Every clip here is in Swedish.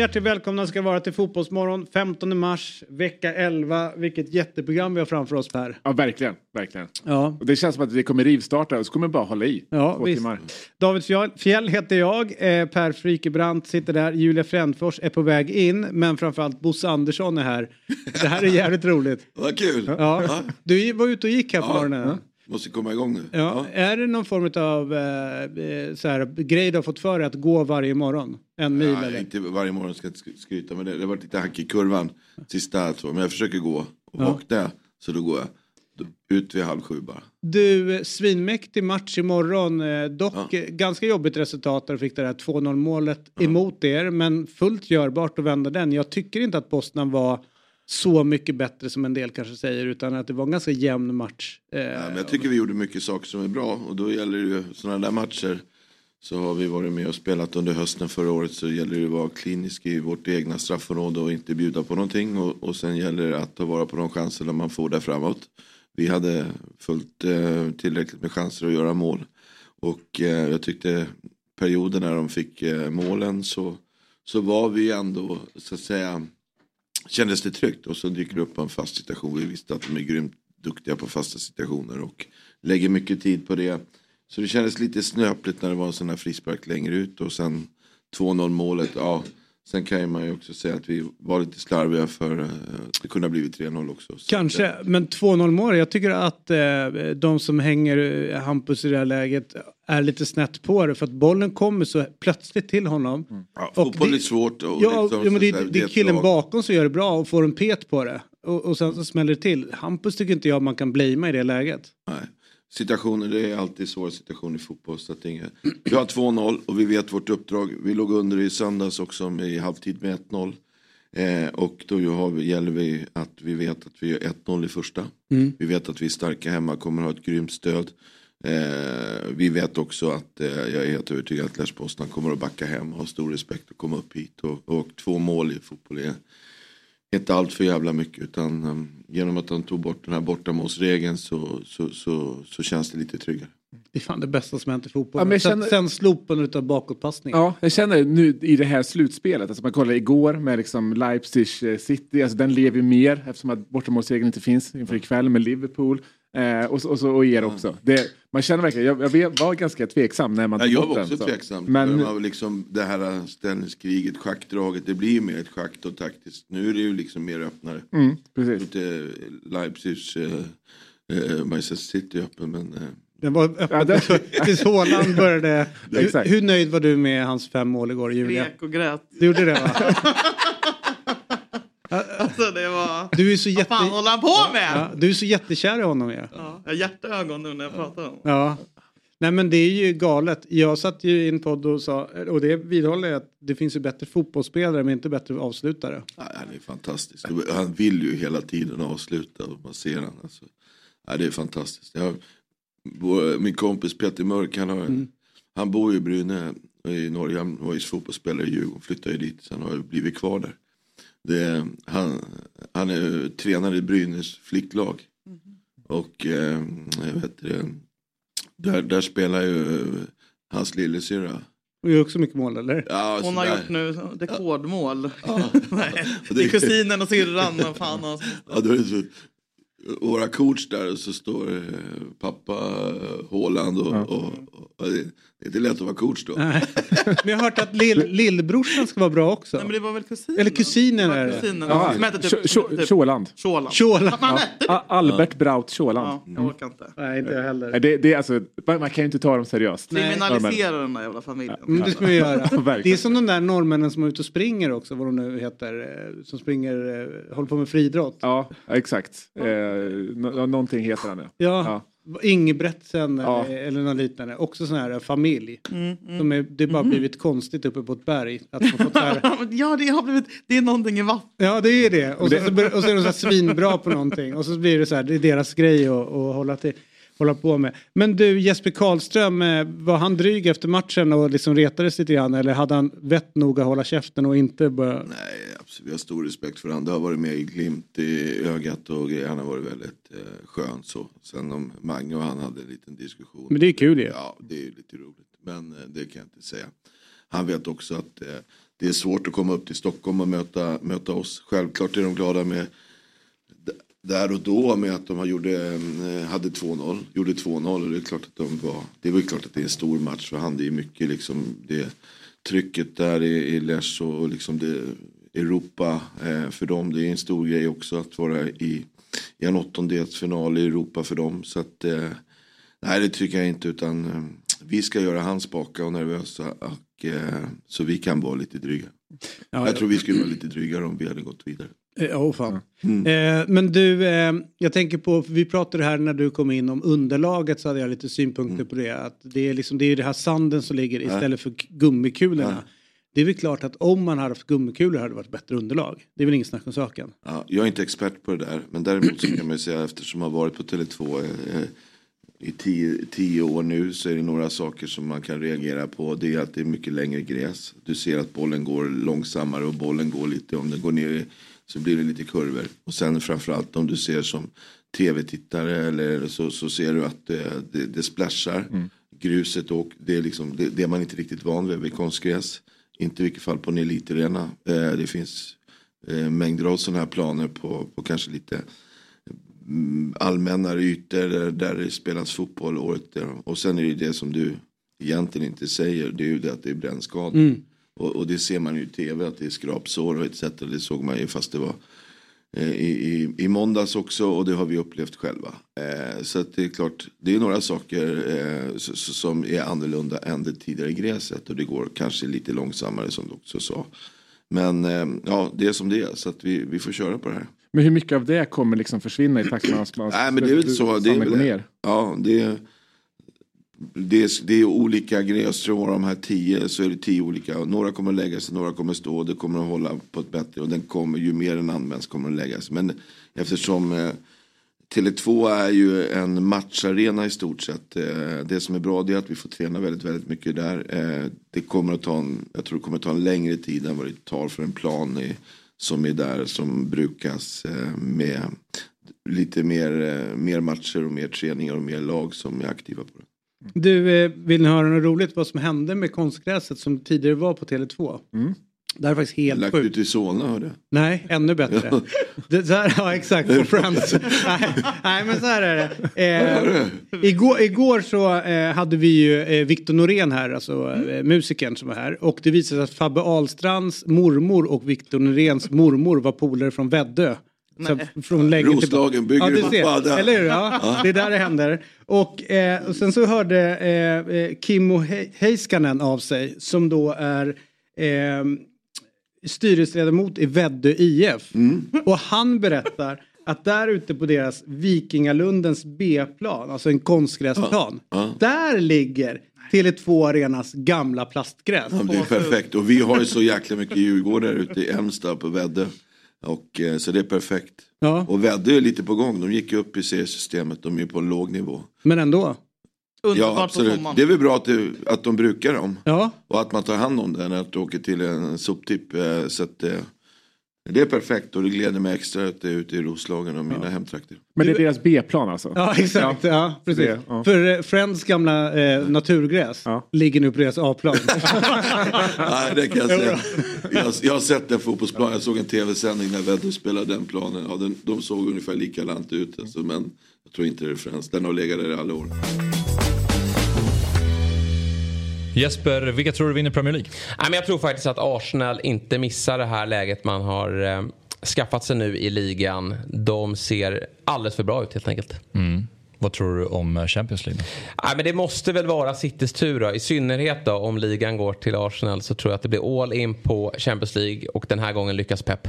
Hjärtligt välkomna ska vara till Fotbollsmorgon 15 mars, vecka 11. Vilket jätteprogram vi har framför oss Per. Ja, verkligen. verkligen. Ja. Och det känns som att vi kommer rivstarta och så kommer vi bara hålla i Ja, två visst. timmar. David Fjell- Fjell heter jag, eh, Per Frykebrandt sitter där, Julia Frändfors är på väg in, men framförallt Bosse Andersson är här. Det här är jävligt roligt. Vad kul! Ja. Du var ute och gick här på Ja. morgonen. Måste komma igång nu. Ja. Är det någon form av eh, eh, så här, grej du har fått för dig att gå varje morgon? En mil Ja, eller? inte varje morgon ska jag inte sk- skryta men det, det har varit lite hack i kurvan sista två. Men jag försöker gå och Ja. vakna så då går jag ut vid halv sju bara. Du, eh, svinmäktig match imorgon. Eh, dock Ja. ganska jobbigt resultat där du fick det där 2-0 målet emot er. Men fullt görbart att vända den. Jag tycker inte att Boston var så mycket bättre som en del kanske säger. Utan att det var en ganska jämn match. Eh, Ja, men jag tycker vi gjorde mycket saker som är bra och då gäller det ju sådana där matcher så har vi varit med och spelat under hösten förra året så gäller det att vara klinisk i vårt egna straffområde och inte bjuda på någonting och, och sen gäller det att ta vara på de chanserna man får där framåt. Vi hade fullt eh, tillräckligt med chanser att göra mål och eh, jag tyckte perioden när de fick eh, målen så, så var vi ändå så att säga kändes det tryggt och så dyker det upp en fast situation. Vi visste att de är grymt duktiga på fasta situationer och lägger mycket tid på det. Så det kändes lite snöpligt när det var en sån här frispark längre ut och sen 2-0 målet. Ja, sen kan man ju också säga att vi var lite slarviga för eh, att det kunde ha blivit 3-0 också. Så Kanske, att, men 2-0 mål. Jag tycker att eh, de som hänger eh, Hampus i det här läget är lite snett på det. För att bollen kommer så plötsligt till honom. ja, och fotboll är svårt. Och Ja, liksom, ja men det, det är killen lag. bakom som gör det bra och får en pet på det. Och, och sen så smäller det till. Hampus tycker inte jag man kan blamea i det läget. Nej. Situationer, det är alltid svåra situationer i fotboll. Så att det inga... Vi har 2-0 och vi vet vårt uppdrag. Vi låg under i söndags också i halvtid med 1-0. Eh, och då har vi, gäller vi att vi vet att vi är 1-0 i första. Mm. Vi vet att vi är starka hemma, kommer ha ett grymt stöd. Eh, vi vet också att eh, jag är helt övertygad att Lars Poznan kommer att backa hem och ha stor respekt och komma upp hit. Och, och två mål i fotboll är inte allt för jävla mycket utan um, genom att han tog bort den här bortamålsregeln så, så, så, så känns det lite tryggare. Det är fan det bästa som hänt i fotboll. Ja, men känner- sen slopandet av bakåtpassningen. Ja, jag känner nu i det här slutspelet, alltså man kollar igår med liksom Leipzig eh, City, alltså den lever ju mer eftersom att bortamålsregeln inte finns inför ikväll med Liverpool. Eh, och, så- och, och er också. Det, man känner verkligen, jag, jag var ganska tveksam när man Ja, tog jag bort var den. också så. tveksam. Men, var liksom det här ställningskriget, schackdraget, det blir ju mer ett schack och taktiskt. Nu är det ju liksom mer öppnare. mm, precis. Inte Leipzigs eh, eh, Manchester City öppen men eh, Den var öppen Ja, det- tills Haaland började. hur, Exakt. hur nöjd var du med hans fem mål igår Julia? Grek och grät. Du gjorde det va? Alltså det var... Du är så Vad jätte... fan håller han på med? Ja, du är så jättekär i honom ju. Ja. Ja, jag har hjärtögon nu när jag pratar om ja. Nej men det är ju galet. Jag satt ju i en podd och sa, och det vidhåller jag, att det finns ju bättre fotbollsspelare men inte bättre avslutare. ja, han är fantastisk. Han vill ju hela tiden avsluta och man ser han. Alltså. Ja, det är fantastiskt. Jag, min kompis Peter Mörk, han, har, han bor ju i Bryne i Norge. Han var ju fotbollsspelare i Djurgården, flyttade ju dit. Sen har jag blivit kvar där. Det, han, han är tränare i Brynäs flicklag. Och eh, vet det, där, där spelar ju hans lillasyrra. Och gör också mycket mål eller? Ja, Hon har sådär. gjort nu rekordmål. Ja. Nej, det är kusinen och syrran och fan och... Ja, då är det så, våra coach där och så står eh, pappa eh, Haaland och, och, och, det, det är inte lätt att vara coach då. Nej. Men jag har hört att lill, lillbrorsan ska vara bra också. Nej men det var väl kusinen? Eller kusinen är det. kusinen. Ja, Som hette typ... Typ Tjåland. A- Albert Braut Tjåland. Ja, jag orkar inte. Nej inte jag heller. Nej, Det, det, är alltså, man man kan ju inte ta dem seriöst. Kriminalisera den där jävla familjen. Mm, det ska vi göra. Det är som de där norrmännen som är ute och springer också, vad de nu heter, eh, som springer, håller på med friidrott. Ja, exakt. Eh, nå- någonting heter han ja. Ja, Ja. Ingebretsen Ja. eller, eller något liknande. Också sån här familj. Mm, Som är, det har bara blivit konstigt uppe på ett berg. Att man fått här, Ja, det har blivit, det är någonting i vattnet. ja det är det. Och så, så, och så är de så här svinbra på någonting. Och så blir det så här, det är deras grej att, att hålla, till, hålla på med. Men du Jesper Karlström, eh, var han dryg efter matchen och liksom retades lite grann? Eller hade han vett nog att hålla käften och inte börja... Nej, absolut. Vi har stor respekt för honom. Det har varit med i glimt i ögat och. Han har varit väldigt eh, skön så. Sen om Mange och han hade en liten diskussion. Men det är kul ju. Ja, det är lite roligt. Men eh, det kan jag inte säga. Han vet också att eh, det är svårt att komma upp till Stockholm och möta, möta oss. Självklart är de glada med där och då med att de gjorde, eh, hade 2-0. Gjorde 2-0 och det är klart att de var. Det väl klart att det är en stor match för han. Det är mycket liksom det trycket där i, i Lech och liksom det Europa eh, för dem. Det är en stor grej också att vara i, i en åttondelsfinal i Europa för dem. Så att eh, Nej det tycker jag inte utan vi ska göra han spaka och nervösa och, så vi kan vara lite dryga. Ja, Jag tror vi skulle vara lite drygare om vi hade gått vidare. Eh, oh, fan. Eh, men du, eh, jag tänker på, vi pratade här när du kom in om underlaget så hade jag lite synpunkter på det. Att det är liksom, det är det här sanden som ligger istället för gummikulorna. Det är väl klart att om man hade haft gummikulor hade det varit bättre underlag. Det är väl inget snack om saken. Ja, jag är inte expert på det där men däremot så kan man ju säga eftersom jag har varit på Tele2 eh, i tio, tio år nu så är det några saker som man kan reagera på. Det är att det är mycket längre gräs. Du ser att bollen går långsammare och bollen går lite, om den går ner i- så blir det lite kurvor. Och sen framförallt om du ser som tv-tittare eller så, så ser du att det, det, det splashar. Gruset och det är, liksom, det, det är man inte riktigt van vid vid konstgräs. Inte i vilket fall på en elitarena. Eh, det finns eh, mängder av sådana här planer på, på kanske lite mm, allmännare ytor där, där det spelas fotboll året där. Och sen är det det som du egentligen inte säger. Det är ju det att det är brännskador. Och, och det ser man ju i tv att det är skrapsår och etc. Det såg man ju fast det var eh, i, i, i måndags också och det har vi upplevt själva. Eh, så det är klart, det är några saker eh, s- s- som är annorlunda än det tidigare gräset och det går kanske lite långsammare som du också sa. Men eh, ja, det är som det är så att vi, vi får köra på det här. Men hur mycket av det kommer liksom försvinna i takt med att man Nej men det är väl så. Det är, väl, ner? ja, det, är, det, är, det är olika grejer. Jag tror av de här tio så är det tio olika. Några kommer lägga sig, några kommer stå. Det kommer att hålla på ett bättre. Och den kommer, ju mer den används kommer den lägga läggas. Men eftersom eh, Tele2 är ju en matcharena i stort sett. Eh, det som är bra det är att vi får träna väldigt, väldigt mycket där. Eh, det kommer att ta en, jag tror det kommer att ta en längre tid än vad det tar för en plan i, som är där som brukas eh, med lite mer, eh, mer matcher och mer träningar och mer lag som är aktiva på det. Du, eh, vill ni höra något roligt vad som hände med konstgräset som tidigare var på Tele2? Det här är faktiskt helt Lagt sjukt. ut i Solna hörde jag. Nej, ännu bättre. Det, så här, ja, exakt. På Friends. nej, nej, men så här är det. Eh, igår, igår så eh, hade vi ju eh, Victor Norén här, alltså eh, musikern som var här. Och det visade sig att Fabbe Ahlstrands mormor och Victor Noréns mormor var polare från Väddö. Så från länge Roslagen bygger ja, du ser. Eller hur? Ja, det är där det händer. Och, eh, och sen så hörde eh, eh, Kimmo He- Heiskanen av sig som då är eh, styrelseledamot i Väddö IF. Och han berättar att där ute på deras Vikingalundens B-plan, alltså en konstgräsplan, där ligger Tele2 Arenas gamla plastgräs. Ja, det är perfekt. Och vi har ju så jäkla mycket Djurgårdare ute i Älmstad på Väddö. Och, eh, så det är perfekt. Ja, Och Väddö är lite på gång. De gick ju upp i seriesystemet. De är på en låg nivå. men ändå. Underbart Ja, på absolut. sommaren. Det är väl bra att, det, att de brukar dem. Ja, Och att man tar hand om det när du åker till en soptipp. eh, Så att, eh, det är perfekt och det gläder mig extra att det är ute i Roslagen och mina hemtrakter. Men det är deras B-plan alltså? ja exakt. Ja. precis. Det, ja. För eh, Friends gamla eh, naturgräs Ja. ligger nu på deras A-plan. Nej, det kan jag säga. Jag, jag har sett den fotbollsplanen. Jag såg en tv-sändning när Väddö spelade den planen. Ja, den, de såg ungefär likadant ut. Alltså, men jag tror inte det är Friends. Den har legat där i alla år. Jesper, vilka tror du vinner Premier League? Nej, men jag tror faktiskt att Arsenal inte missar det här läget man har eh, skaffat sig nu i ligan. De ser alldeles för bra ut helt enkelt. Vad tror du om eh, Champions League? Nej, men det måste väl vara Citys tur då. I synnerhet då om ligan går till Arsenal så tror jag att det blir all in på Champions League och den här gången lyckas Pep.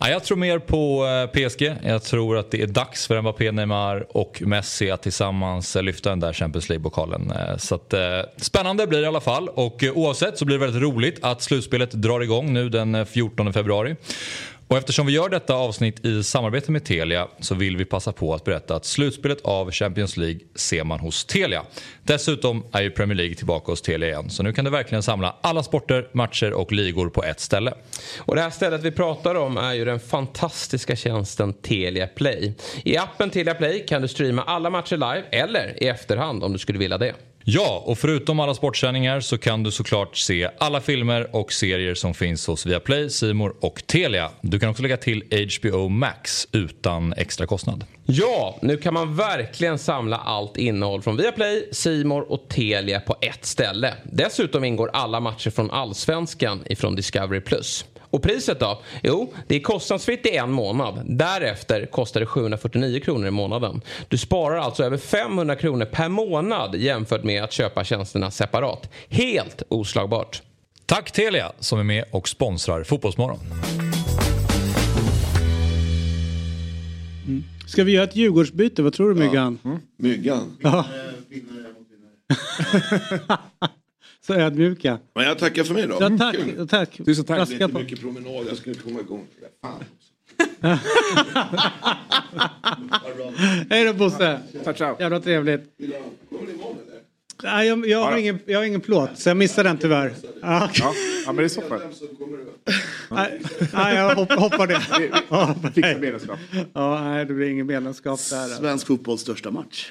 Ja, jag tror mer på eh, PSG. Jag tror att det är dags för Mbappé, Neymar och Messi att tillsammans eh, lyfta den där Champions League-pokalen. Så att, eh, spännande blir det i alla fall och oavsett så blir det väldigt roligt att slutspelet drar igång nu den eh, 14 februari. Och eftersom vi gör detta avsnitt i samarbete med Telia så vill vi passa på att berätta att slutspelet av Champions League ser man hos Telia. Dessutom är ju Premier League tillbaka hos Telia igen så nu kan du verkligen samla alla sporter, matcher och ligor på ett ställe. Och det här stället vi pratar om är ju den fantastiska tjänsten Telia Play. I appen Telia Play kan du streama alla matcher live eller i efterhand om du skulle vilja det. Ja, och förutom alla sportsändningar så kan du såklart se alla filmer och serier som finns hos Viaplay, Simor och Telia. Du kan också lägga till HBO Max utan extra kostnad. Ja, nu kan man verkligen samla allt innehåll från Viaplay, Simor och Telia på ett ställe. Dessutom ingår alla matcher från Allsvenskan ifrån Discovery+. Och priset då? Jo, det är kostnadsfritt i en månad. Därefter kostar det 749 kronor i månaden. Du sparar alltså över 500 kronor per månad jämfört med att köpa tjänsterna separat. Helt oslagbart. Tack Telia som är med och sponsrar Fotbollsmorgon. Ska vi göra ett Djurgårdsbyte? Vad tror du Myggan? Myggan. Ja. Så ödmjuka. Men jag tackar för mig då. Ja, tack. Kul. tack. Tusen tack. Raska Lite på. mycket promenad, jag skulle komma igång. Fan. Hej då Bosse. Ciao, ciao. Jävla trevligt. Nej, jag, jag, har ingen, jag har ingen plåt så jag missade den tyvärr. Ja, ja men det är så. Nej, nej, jag hopp, hoppar det. Ja, nej. medlemskap. Ja, nej, det blir ingen medlemskap där. Svensk fotbolls största match.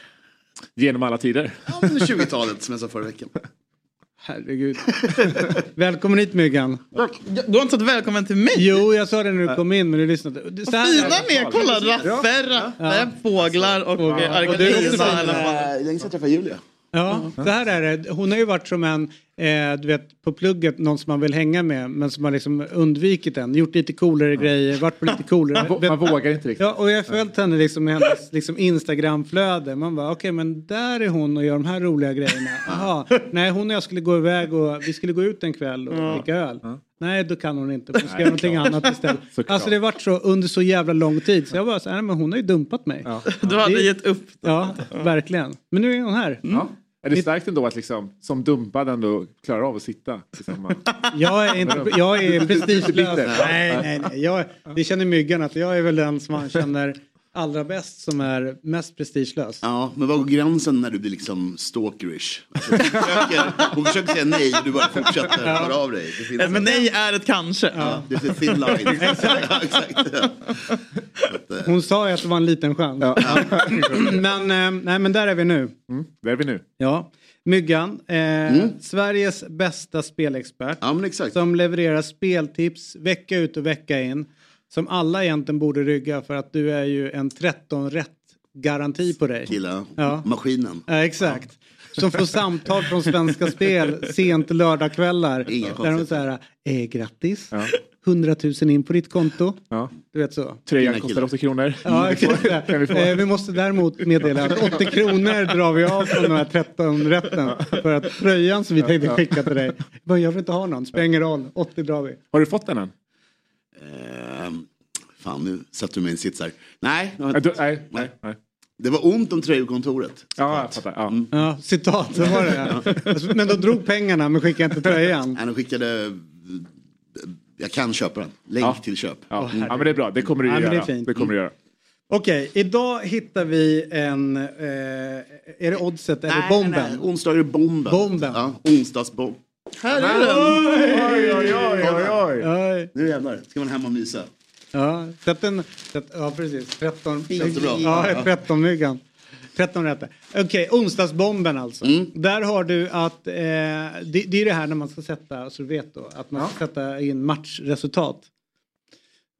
Genom alla tider. Ja, men 20-talet som jag sa förra veckan. Herregud. Välkommen hit Myggan. Du har inte sagt välkommen till mig. Jo, jag sa det när du kom in men du lyssnade. Så här- Fina med, kolla raffer, fåglar och Fåglar. ja. Och du är också argentina. fin. eller vad. Länge sedan jag träffade Julia. Ja, så här är det. Hon har ju varit som en, eh, du vet, på plugget, någon som man vill hänga med men som har liksom undvikit den. Gjort lite coolare grejer, varit på lite coolare. Man, man vågar inte riktigt. Ja, och jag har följt henne liksom med hennes liksom Instagramflöde. Man bara, okej men där är hon och gör de här roliga grejerna. Jaha, nej hon och jag skulle gå iväg och vi skulle gå ut en kväll och dricka öl. Nej, då kan hon inte. Hon ska göra någonting annat istället. Såklart. Alltså det har varit så under så jävla lång tid. Så jag bara så här, men hon har ju dumpat mig. Ja, Du hade Det- gett upp. verkligen. Men nu är hon här. Ja. Är det starkt ändå att liksom, som dumpad ändå klarar av att sitta tillsammans? Jag är, inte, jag är prestigelös. Nej, nej, nej. Jag, det känner myggan att jag är väl den som man känner allra bäst som är mest prestigelös. Ja, men var går gränsen när du blir liksom stalkerish? Alltså, hon, försöker, hon försöker säga nej och du bara fortsätter höra av dig. Men nej är ett kanske. ja, det finns thin line. ja, exakt. Ja. Att, eh, Hon sa ju att det var en liten chans. men, eh, nej, men där är vi nu. Mm, där är vi nu. Ja. Myggan, eh, Sveriges bästa spelexpert. Ja, men exakt. Som levererar speltips vecka ut och vecka in. Som alla egentligen borde rygga för att du är ju en 13 rätt garanti på dig. Killar, Ja. maskinen. Ja, exakt. Som får samtal från Svenska Spel sent lördagskvällar. Inga Där de säger, eh, grattis, 100 000 in på ditt konto. Ja. Du vet så. Fina kostar killar. 80 kronor. Ja, exakt. Vi? Eh, vi måste däremot meddela att 80 kronor drar vi av från den här 13 rätten. För att tröjan som vi tänkte skicka till dig, jag vill inte ha någon, spelar ingen roll, 80 drar vi. Har du fått den än? Ehm, fan, nu sätter du mig i en sits här. Nej, Nej, nej, nej, nej. det var ont om tröjkontoret. Ja, jag fattar. Ja. Ja, citat, så var det. Men de drog pengarna men skickade inte tröjan. Nej, de skickade... Jag kan köpa den. Länk Ja. till köp. Ja. ja, men det är bra. Det kommer du Ja, det göra. fint. Det kommer du göra. Okej, idag hittar vi en, eh, är det oddset eller bomben? Nej, nej, onsdag är det bomben. Bomben. Ja, onsdagsbomb. Här är den. Oj, oj, oj, oj, oj. Ja, Nu jävlar, ska man hem och mysa. ja, sätt en, sätt, ja precis, 13, Känns det bra? ja, 13 myggan. 13 rätt. Okej, onsdagsbomben alltså. Mm. Där har du att, eh, det, det är det här när man ska sätta, så du vet då, att man ska sätta in matchresultat.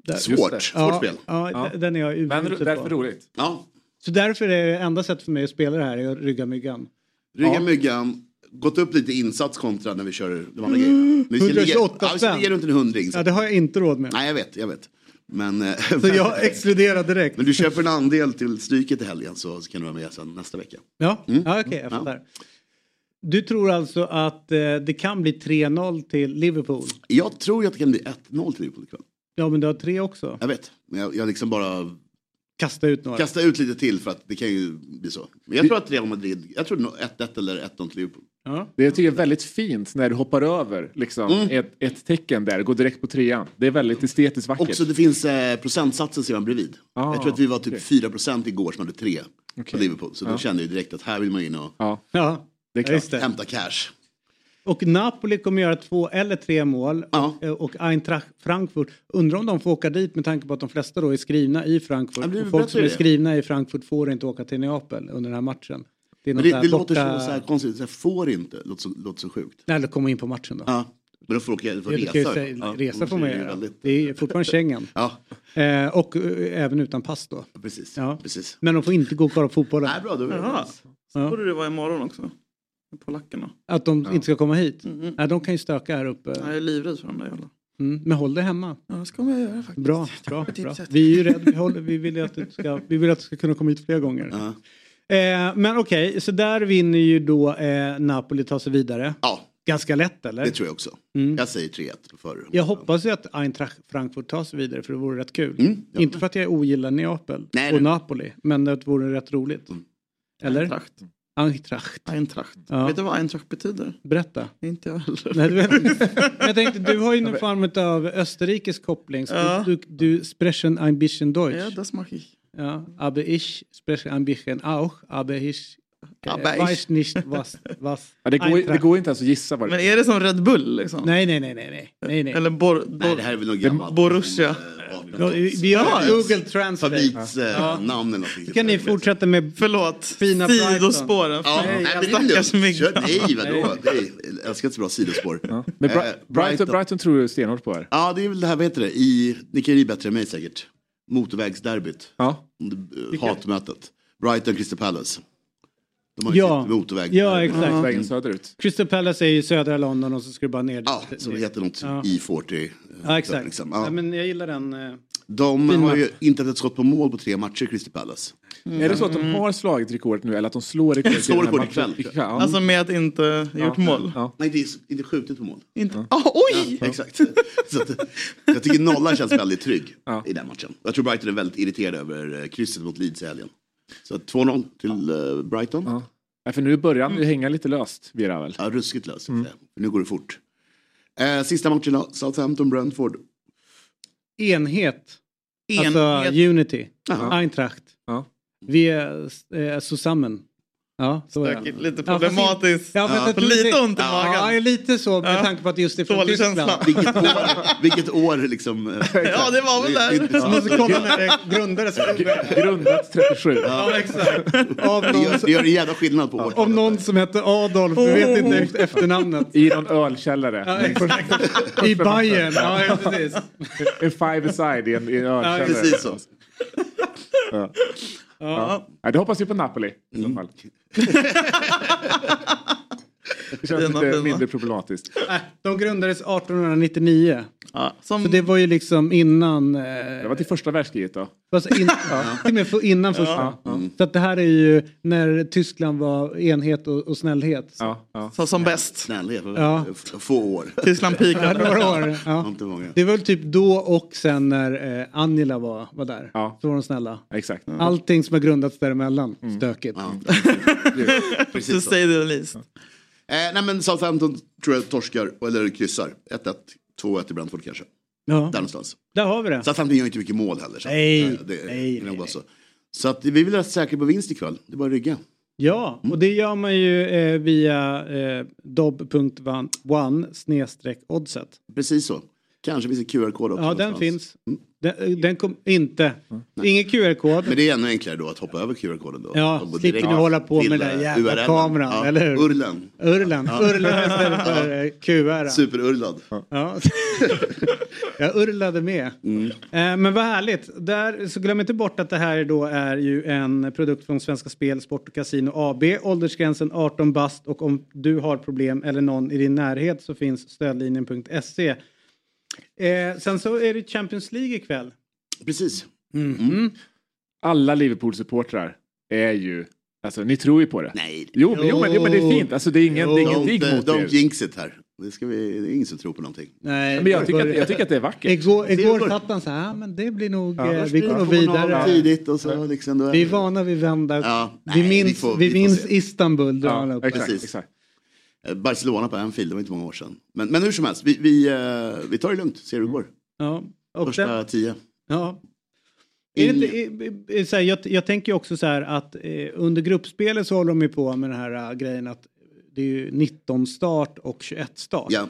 Där- Svårt, svårt ja, spel. Ja, Ja. den är jag Men usel därför på. roligt. Ja, Så därför är det enda sättet för mig att spela det här är att rygga myggan. rygga Ja. myggan. Gått upp lite insats kontra när vi kör de andra grejerna. Men vi ska ligga- 128 ja, vi spänn. ligga runt en hundring. så- Ja, det har jag inte råd med. Nej, jag vet, jag vet. Men, eh, Så jag exkluderar direkt. men du köper en andel till stryket i helgen så så kan du vara med sen nästa vecka. Ja, Mm. ja okej, jag Ja. fattar. Du tror alltså att eh, det kan bli 3-0 till Liverpool? Jag tror att det kan bli 1-0 till Liverpool ikväll. Ja men du har tre också. Jag vet, men jag, jag liksom bara Kasta ut några. kastar ut lite till för att det kan ju bli så. Men jag tror att Real Madrid, jag tror nog 1-1 eller 1-0 till Liverpool. Ja. Det jag tycker är väldigt fint när du hoppar över liksom, Mm. ett, ett tecken där, går direkt på trean. Det är väldigt estetiskt vackert. Också det finns eh, procentsatsen ser man bredvid. Ah, jag tror att vi var typ okej. 4% igår som hade 3 på Okej. Liverpool. Så då Ja. kände jag ju direkt att här vill man in och Ja, Ja, det är klart. det. hämta cash. Och Napoli kommer göra två eller tre mål. Ja. Och, och Eintracht Frankfurt, undrar om de får åka dit med tanke på att de flesta då är skrivna i Frankfurt. Ja, folk som är det. skrivna i Frankfurt får inte åka till Neapel under den här matchen. Det, är Men något det, det låter borta- så, så här konstigt, så här, får inte, låter så, låter så sjukt. Nej, eller komma in på matchen då. Ja. Men då får åka, får Det resa. kan ju säga, Ja, resa får man göra. väldigt- Det är fortfarande Schengen. Ja, Eh, och eh, även utan pass då. precis. Ja. precis. Men de får inte gå och kolla på fotbollen. Nej, bra, då Jaha. Så Ja. borde det vara imorgon också. Polackerna. Att de inte ska komma hit. Mm. Nej, de kan ju stöka här uppe. Jag är livrädd för de där jävla. Mm. Men håll det hemma. Ja, det ska man göra faktiskt. Bra, bra, bra. Vi är ju rädda, vi, håller, vi vill att du ska, vi vill att du ska kunna komma hit fler gånger. Ja. Eh, men okej, så där vinner ju då eh, Napoli ta sig vidare. ja, Ganska lätt eller? det tror jag också. Mm. Jag säger 3-1 på förr. Jag hoppas ju att Eintracht Frankfurt tar sig vidare för det vore rätt kul. Mm, ja. Inte för att jag ogillar Neapel Nej, och nej. Napoli, men det vore rätt roligt. Mm. Eller? Eintracht. Eintracht. Eintracht. Ja. Vet du vad Eintracht betyder? Berätta. Inte jag heller. Nej, du jag tänkte, du har ju någon form av österrikisk koppling. Så Ja. du, du, du sprechen ein bisschen Deutsch. Ja, das mache ich. Ja, aber ich spreche ein bisschen auch, aber ich äh, Aber ich- weiß nicht was. was Ja, det, går, det går inte ens att gissa vad det Men är det som Red Bull liksom? Nej, nej, nej, nej, nej, nej, nej. Eller Bor... Nej, Bor... det här är väl något gammalt. Borussia. Ja, vi- har Google Translate. Fabriksnamn eh, namn eller någonting. Kan ni fortsätta med... Förlåt. Fina. Sidospåren. Ja, Nej, nej, men det är stackars lugnt. mygg. Kör- Nej, vadå? Nej, Jag älskar inte så bra sidospår. Men Bra- Eh, Brighton, Brighton. Brighton tror du stenhårt på här. Ja, det är väl det här, vad heter det? I, ni kan ju bättre än mig säkert. Motorvägsderbyt. Ja. Eh, Hatmötet. Brighton, Crystal Palace. De har ju Ja. sitt motorväg. Ja, exakt. Vägen söderut. Crystal Palace är i södra London och så ska du bara ner Ja, som heter något Ja. I40. eh, Ja, exakt. Liksom. Ja. Ja. men jag gillar den. eh, De har ju inte ett skott på mål på tre matcher, Crystal Palace. Är det så att de har slagit rekordet nu eller att de slår rekordet? i Slår rekordet ikväll. Ja. Alltså med att inte gjort mål. Ja. Nej, det är inte skjutit på mål. Inte... Ah, oj! Exakt. Så att, jag tycker nollan känns väldigt trygg Ja. i den matchen. Jag tror Brighton är väldigt irriterad över eh, krysset mot Leeds i helgen. Så 2-0 till eh, Brighton. Ja. Ja. Ja, för nu börjar han ju hänga lite löst, Vira väl? ruskigt löst. Mm. Nu går det fort. Eh, sista matchen då, Southampton-Brentford. enhet. Enhet. Alltså Unity. Jaha. Eintracht. Ja. Vi är eh, zusammen. Ja, så är det. Stökigt, Lite Ja, fast problematiskt. Ja, Ja. Lite det- ont i Ja, magen. lite så med Ja. tanke på att just det är från Dålig Tyskland. känsla. Vilket år, vilket år liksom. eh, Ja, det var väl det är där. Man måste kolla när det grundades. Grundat 37. Ja, exakt. Av Det någon, gör, det gör en jävla skillnad på år. av någon som hette Adolf, vi vet inte efter- efternamnet. I någon ölkällare. Ja. I Bayern, ja ja, precis. En five-a-side i en, i en ölkällare. Precis så. Ja. Ja. Det hoppas vi på Napoli i så fall. Det känns lite mindre problematiskt. De grundades 1899. Ja, som... Så det var ju liksom innan... Eh, Det var till första världskriget då. Alltså in, till och med för, innan första. Så att det här är ju när Tyskland var enhet och, och snällhet. Ja, ja. Så som bäst. Snällhet. Ja. Få år. Tyskland Ja, peakade. några år. Ja. Inte många. Det var väl typ då och sen när eh, Angela var, var där. Ja. Så var de snälla. Exakt. Allting som har grundats däremellan, stökigt. Ja. To Precis så. say the least. Eh, nej men Southampton tror jag torskar, eller kryssar. 1-1, 2-1 i Brentford kanske. Ja, Där någonstans. där har vi det. Southampton gör inte mycket mål heller. Så Nej, eh, det, nej, det nog nej, bara nej. Så. så att vi vill vara säkra på vinst ikväll. Det är bara att rygga. Ja, och det gör man ju eh, via eh, dob.one snedstreck oddset. Precis så. Kanske finns en QR-kod också. Ja, den någonstans. finns. Den, den kom inte. Ingen QR-kod. Men det är ännu enklare då att hoppa över QR-koden då. Ja, slipper ni hålla på med den där eh, jävla URL:en. kameran, ja. eller hur? Urlen. Urlen. Urlen istället för eh, QR. Superurlad. Ja. Jag urlade med. Eh, men vad härligt. Där, så glöm inte bort att det här då är ju en produkt från Svenska Spel, Sport och Casino AB. Åldersgränsen 18 bast och om du har problem eller någon i din närhet så finns stödlinjen.se. Eh, sen så är det Champions League ikväll. Precis. Alla Liverpool-supportrar är ju... Alltså, ni tror ju på det. Nej. Jo, men, jo, men, jo, men det är fint. Alltså, det är ingen, det är ingen Don't, digg mot don't er. jinx it här. Det, ska vi, det är ingen som tror på någonting. Nej, Men jag tycker, att, jag tycker att det är vackert. Igår, igår satt han så här, "Ja, men det blir nog, Ja, eh, vi går nog 2-0 vidare. Tidigt och så liksom, då är Vi är det- vana vid vända. Ja, vi nej, vi minns, får- vi vi minns. Istanbul. drar Ja, upp. exakt, exakt. Eh, Barcelona på Anfield, det var inte många år sedan. Men, men hur som helst, vi, vi, eh, vi tar det lugnt, ser hur det går. Ja. Och Första sen, tio. ja. Det, inte- är- så här, jag, jag tänker också så här att eh, under gruppspelet så håller de ju på med den här eh, grejen att det är ju 19 start och 21 start. Ja.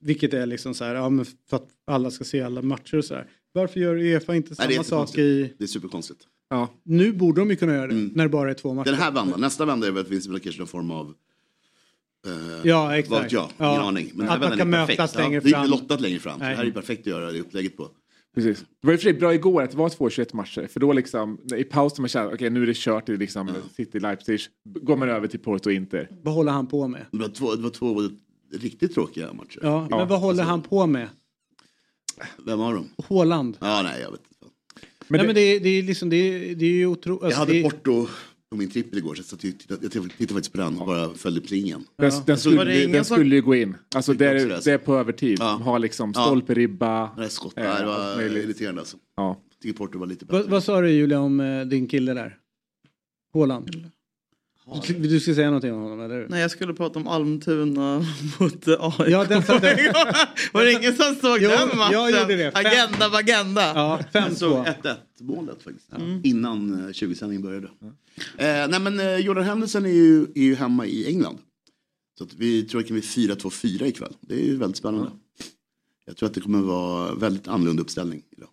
Vilket är liksom så här, ja, men för att alla ska se alla matcher och så här. Varför gör Uefa inte Nej, samma det är sak i... Det är superkonstigt. Ja. Nu borde de ju kunna göra det Mm. när det bara är två matcher. Den här vändan, nästa vända är väl att det finns kanske någon form av... Eh, Ja, exakt. Vad vet jag, Ja. ingen aning. Men Att man kan är perfekt. mötas Ja, längre Det är fram. inte lottat längre fram. Så Nej. det här är perfekt att göra det upplägget på. Precis. Det var i och för sig bra igår att det var två 21 matcher. För då liksom, i pausen man känner okej nu är det kört i liksom City Leipzig. Går man över till Porto Inter. Vad håller han på med? Det var två, det var två riktigt tråkiga matcher. Ja, Ja, men vad håller alltså- han på med? Vem har de? Håland. Ja, nej, jag vet inte. Men Nej, det- men det, är- det är liksom, det är, det är ju otroligt. Jag Alltså, hade det, Porto på min trippel igår, så jag tittade, jag tittade, faktiskt på den och bara följde plingen. Den, den, skulle, det ingen den som- skulle ju gå in. Alltså det är, det. är på övertid. Ja. De har liksom Ja. stolperibba. Den där Ja, det allt var möjligt. irriterande alltså. Ja. Jag tycker Porto var lite bättre. vad, vad sa du Julia om eh, din kille där? Håland? Du, du ska säga någonting om honom, eller hur? Nej, jag skulle prata om Almtuna mot eh, AIK. Ja, den satt Var det ingen som såg Jo, den matchen? jag gjorde det. Fem- Agenda på agenda. Ja, Jag såg 5-2. 1-1 målet faktiskt. Innan eh, 20-sändningen började. Eh, nej men eh, Jordan Henderson är ju, är ju hemma i England. Så att vi tror det kan bli 4-2-4 ikväll. Det är ju väldigt spännande. Jag tror att det kommer vara väldigt annorlunda uppställning idag.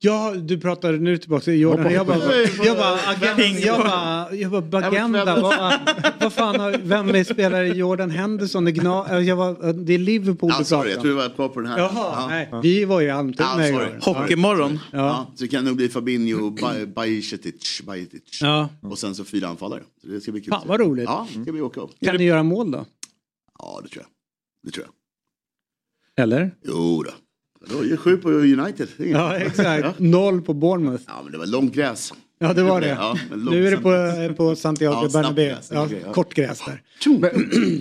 Ja, du pratar nu tillbaka till Jordan. Jag bara, jag bara, jag bara, jag bara bagenda. Vad, vad fan har, vem är spelare Jordan Henderson? i Gna, jag var, det är Liverpool du sorry, pratar jag om. tror det var kvar på den här. Jaha, Ja. nej. Vi var ju i Almtuna Ah, sorry. Hockeymorgon. Ja. Ja, så det kan nog bli Fabinho, Baj- Bajcetic, Bajcetic. Ja. Och sen så fyra anfallare. Så det ska bli kul. Fan, vad roligt. Ja, ska bli åka av. Kan ni göra mål då? Ja, det tror jag. Det tror jag. Eller? Jo då. Sju på United. Ja, exakt. Noll på Bournemouth. Ja, men det var långt gräs. Ja, det var det. Ja, Nu är det på, på Santiago Ja, Bernabéu. gräs, Ja, ja. kort gräs där. Men,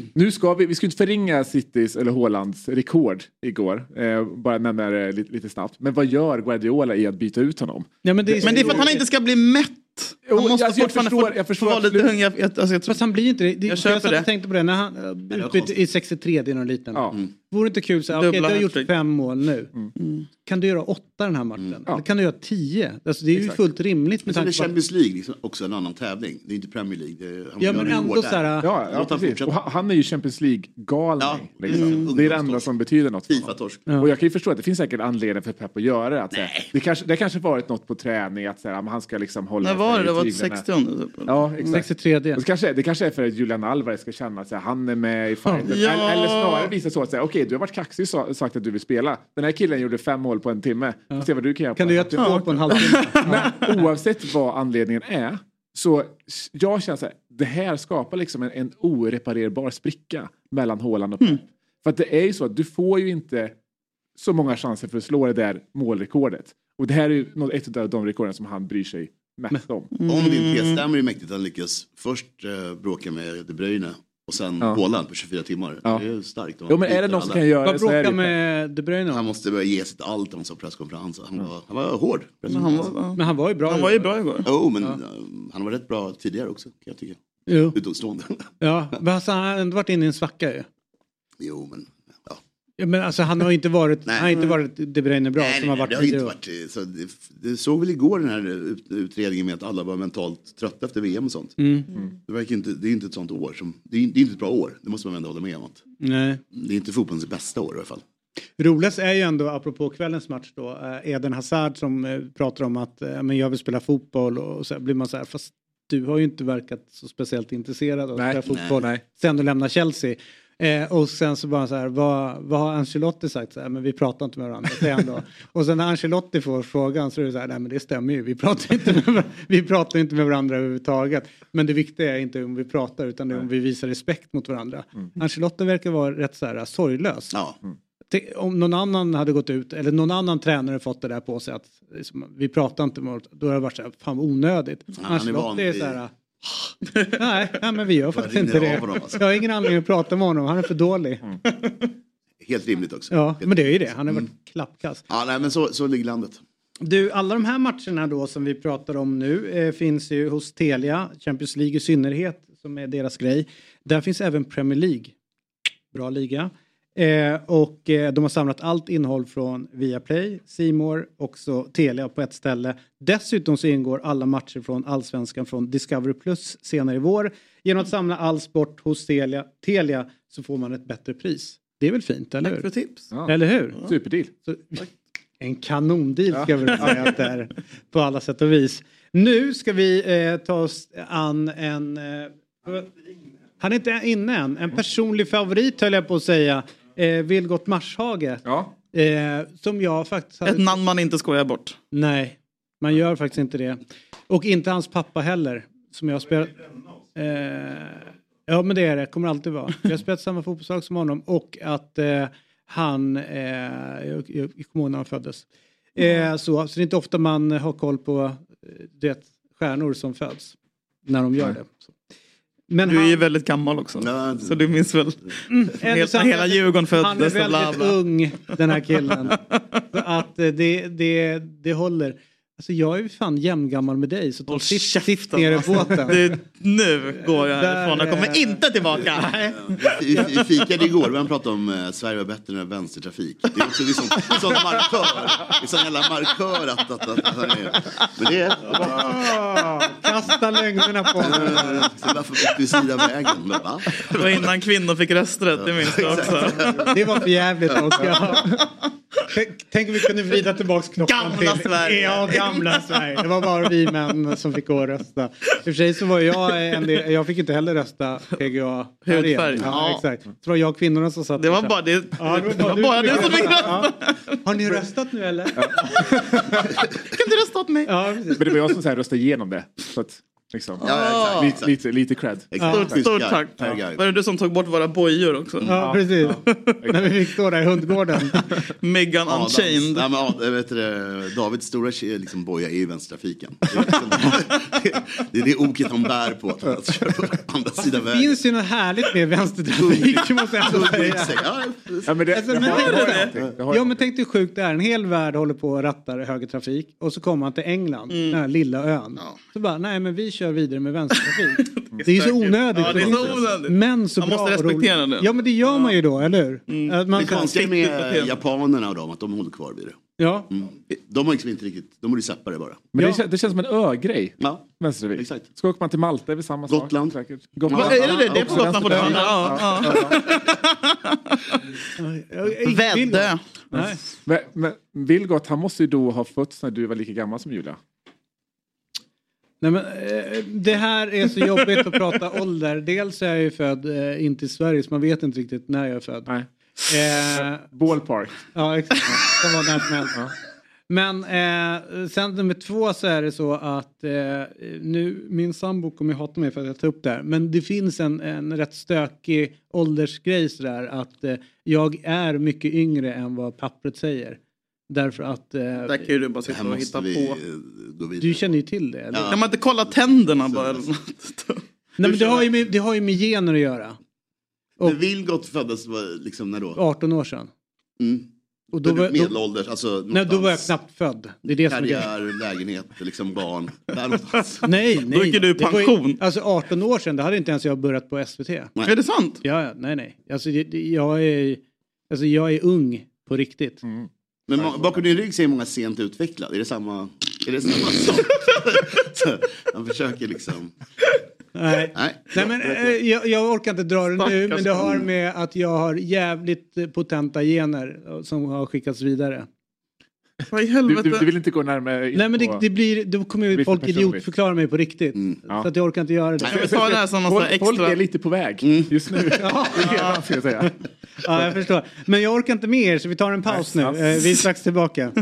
nu ska vi, vi ska inte förringa Citys eller Haalands rekord igår. Eh, bara nämna det lite, lite snabbt. Men vad gör Guardiola i att byta ut honom? Ja, men, det är, Men det är för att han inte ska bli mätt. Han måste alltså, jag fortfarande förstår- få- jag förstår få vara lite hungrig. Jag, jag, alltså, jag tror, Fast han blir inte det. det Jag jag köper satt och tänkte på det när han utbytte i 63, det är någon liten. Ja. Vore inte kul så här, okej Dubbla du har gjort fem mål nu. Kan du göra åtta den här matchen? Ja. Eller kan du göra tio? Alltså, det är ju Exakt. fullt rimligt Men med sen är tanke på att... Champions League liksom också en annan tävling. Det är inte Premier League. Det är, han Ja men det ändå så där. här... Ja, ja precis. Och han, är ju Champions League-galning. Ja, liksom. mm. Det är det enda som betyder något. Fifa-torsk. Och jag kan ju förstå att det finns säkert anledning för Pep att göra det. Att, säga, Nej. det, kanske, det kanske varit något på träning att säga, men han ska liksom hålla när var det? Det var tyglarna. 60 typ. Ja, exakt. 63. Och så kanske, det kanske är för att Julian Alvarez ska känna att så här, han är med i fighten. Ja. Eller, eller snarare visa så att säga, okej du har varit kaxig och sa- sagt att du vill spela. Den här killen gjorde fem mål på en timme. Får se vad du kan göra på Kan du göra två på en halvtimme? Men oavsett vad anledningen är så jag känner så här, det här skapar liksom en, en oreparerbar spricka mellan Haaland och Pep. För att det är ju så att du får ju inte så många chanser för att slå det där målrekordet. Och det här är ju ett av de rekorden som han bryr sig mest om. Om din tes stämmer är mäktigt att han lyckas först eh, bråka med De Bruyne och sen Ja. Haaland på 24 timmar. Ja. Det är starkt. Jo men är det någon som kan göra Vad det så är det med De Bruyne Han måste börja ge sitt allt om han sa presskonferens. Han var, han var hård. Men han var, Men han var ju bra. han var ju bra igår. Jo, men eh, han var rätt bra tidigare också kan jag tycka. Jo. Utomstående. Ja, men alltså, han har ändå varit inne i en svacka ju. jo, men ja. Men alltså, han har inte varit, Nej. han har inte varit De Bruyne bra Nej, som nej, har nej, varit det har inte tidigare. varit eh, så det, det såg väl igår den här ut, utredningen med att alla var mentalt trötta efter VM och sånt. Mm. Det, verkar inte, det är inte ett sånt år som, det är, det är inte ett bra år, det måste man ändå hålla med om. Att, Nej. det är inte fotbollens bästa år i alla fall. Roligast är ju ändå, apropå kvällens match då, eh, Eden Hazard som eh, pratar om att eh, men jag vill spela fotboll och så blir man så här, fast du har ju inte verkat så speciellt intresserad av att Nej, spela fotboll nej. sen du lämnar Chelsea. Eh, och sen så bara så här, vad, vad har Ancelotti sagt? Så här, men vi pratar inte med varandra, säger han då. och sen när Ancelotti får frågan så är det så här, nej men det stämmer ju, vi pratar inte med, var- vi pratar inte med varandra överhuvudtaget. Men det viktiga är inte om vi pratar utan det är om vi visar respekt mot varandra. Ancelotti verkar vara rätt så här sorglös. Ja, om någon annan hade gått ut eller någon annan tränare fått det där på sig att liksom, vi pratar inte med varandra, då hade det varit så här, fan onödigt. är van Ancelotti är vid- så här, nej, nej, men vi gör faktiskt inte det. honom, alltså. Jag har ingen anledning att prata med honom, han är för dålig. Helt rimligt också. Ja, men det är ju det, han har varit klappkast. Ja, nej, men så, så ligger landet. Du, alla de här matcherna då som vi pratar om nu eh, finns ju hos Telia, Champions League i synnerhet, som är deras grej. Där finns även Premier League. Bra liga. Eh, och eh, de har samlat allt innehåll från Viaplay, Simor också Telia på ett ställe. Dessutom så ingår alla matcher från Allsvenskan från Discovery Plus senare i vår. Genom att samla all sport hos Telia, Telia så får man ett bättre pris. Det är väl fint, eller Tack för hur? tips. Ja. Eller hur? Superdeal. Så, en kanondeal ska jag väl säga att det är på alla sätt och vis. Nu ska vi eh, ta oss an en... Eh, han är inte inne än. En personlig favorit höll jag på att säga. Eh, Vilgot Marshage. Ja. Eh, som jag faktiskt... hade- Ett namn man inte skojar bort. Nej, man gör faktiskt inte det. Och inte hans pappa heller. Som jag spelar... Eh, ja men det är det, kommer alltid vara. Jag har spelat samma fotbollslag som honom och att eh, han, eh, jag, kommer ihåg när han föddes. Eh, så, så det är inte ofta man har koll på eh, det, stjärnor som föds. När de gör det. Så. Men Du är han- ju väldigt gammal också. Ja, Så du minns väl eller hela, hela Djurgården Han är föddes och bla väldigt bla. ung den här killen. så att eh, det, det, det håller. Alltså jag är ju fan jämngammal med dig så ta sitt, ner i båten. Du, nu går jag härifrån. Jag kommer eh, inte tillbaka. Vi, vi fikade igår, vi pratade om eh, Sverige var bättre än vänstertrafik. Det är också det är sån, en sån markör. Är sån jävla markör att, att, att, att är. Men det är... Kasta lögnerna på honom. Så varför gick du sida vägen? Va? Det var innan kvinnor fick rösträtt, det minns jag också. Det var för jävligt också. Tänk- om vi kunde vrida tillbaks klockan Gamla till... Sverige. Ja, gamla Sverige. Det var bara vi män som fick gå och rösta. I och för sig så var jag en del, jag fick inte heller rösta PGA. Hudfärg. Ja, Ja. exakt. Så det var jag och kvinnorna som satt Det var bara, det, Ja, det var bara du som fick rösta. Ja. Har ni röstat nu eller? Kan du rösta åt mig? Ja, precis. Men det var jag som så här, röstade igenom det. Så liksom, Ja, lite, exakt. lite, lite cred. exakt. Stort, stort tack. Var det du som tog bort våra bojor också? Ja, precis. När vi fick stå där i hundgården. Megan Adams. Unchained. Nej, men, vet du, det, Davids stora liksom, boja är ju vänstertrafiken. Det är, liksom, det är det oket han bär på. Att han kör på andra sidan Det vägen. finns ju något härligt med vänstertrafik måste jag ändå säga. Ryggsäck. Ja, men det, Alltså, det det det det. Det Ja tänk dig hur sjukt det är. En hel värld håller på och rattar högertrafik och så kommer man till England, den här lilla ön. Så bara, nej men vi kör vidare med vänstertrafik. det är ju så onödigt. Ja, det är så onödigt. Men så Man bra måste respektera det. Ja men det gör man ju då, eller hur? Att man, Det konstiga med japanerna och dem, att de håller kvar vid det. ja. Mm. De har liksom inte riktigt, de borde släppa det bara. Men Ja. det, det känns som en ö-grej. Ja, Vänstertrafik. exakt. Ska åker man till Malta är det samma sak. Gotland. Säkert. Vad Gotland. är det det? Det är på Gotland fortfarande? Ja, ja. Väddö. Vilgot, han måste ju då ha fötts när du var lika gammal som Julia. Nej, men, eh, det här är så jobbigt att prata ålder. Dels är jag ju född eh, inte i Sverige så man vet inte riktigt när jag är född. Nej. Eh, Ballpark. Ja, exakt. Det var när som helst. Men eh, sen nummer två så är det så att eh, nu, min sambo kommer ju hata mig för att jag tar upp det här. Men det finns en, en rätt stökig åldersgrej sådär att eh, jag är mycket yngre än vad pappret säger. Därför att eh, Där kan ju du bara sitta och hitta vi på. du känner ju till det. Eller? Ja. Kan man inte kolla tänderna bara? eller något? Nej, men det, har ju med, det har ju med gener att göra. Och Men Vilgot föddes var liksom när då? 18 år sedan. Mm. Och då var, då, Medelålders, alltså nej, då var jag knappt född. Det är det som är. Karriär, lägenhet, liksom barn. Där någonstans. Nej, nej. gick ju du i Det var ju- pension. Alltså 18 år sedan, då hade inte ens jag börjat på SVT. Är det sant? Ja, nej, nej. Alltså, jag, är, alltså, jag är ung på riktigt. Men bakom din rygg säger många sent utvecklad. Är det samma, är det samma sak? Så, Han försöker liksom... Nej. Nej. Nej, men, eh, jag, jag orkar inte dra det nu, men det har med att jag har jävligt potenta gener som har skickats vidare. Vad i Du, helvete? du, du vill inte gå närmare in Nej, men det, det blir, då kommer ju folk idiotförklara mig på riktigt. Ja. Så att jag orkar inte göra det. Ska vi ta det här som Folk, folk extra... är lite på väg Mm. just nu. Redan, ska jag säga. Ja, jag förstår. Men jag orkar inte mer så vi tar en paus nu. Nej. Eh, Vi är strax tillbaka.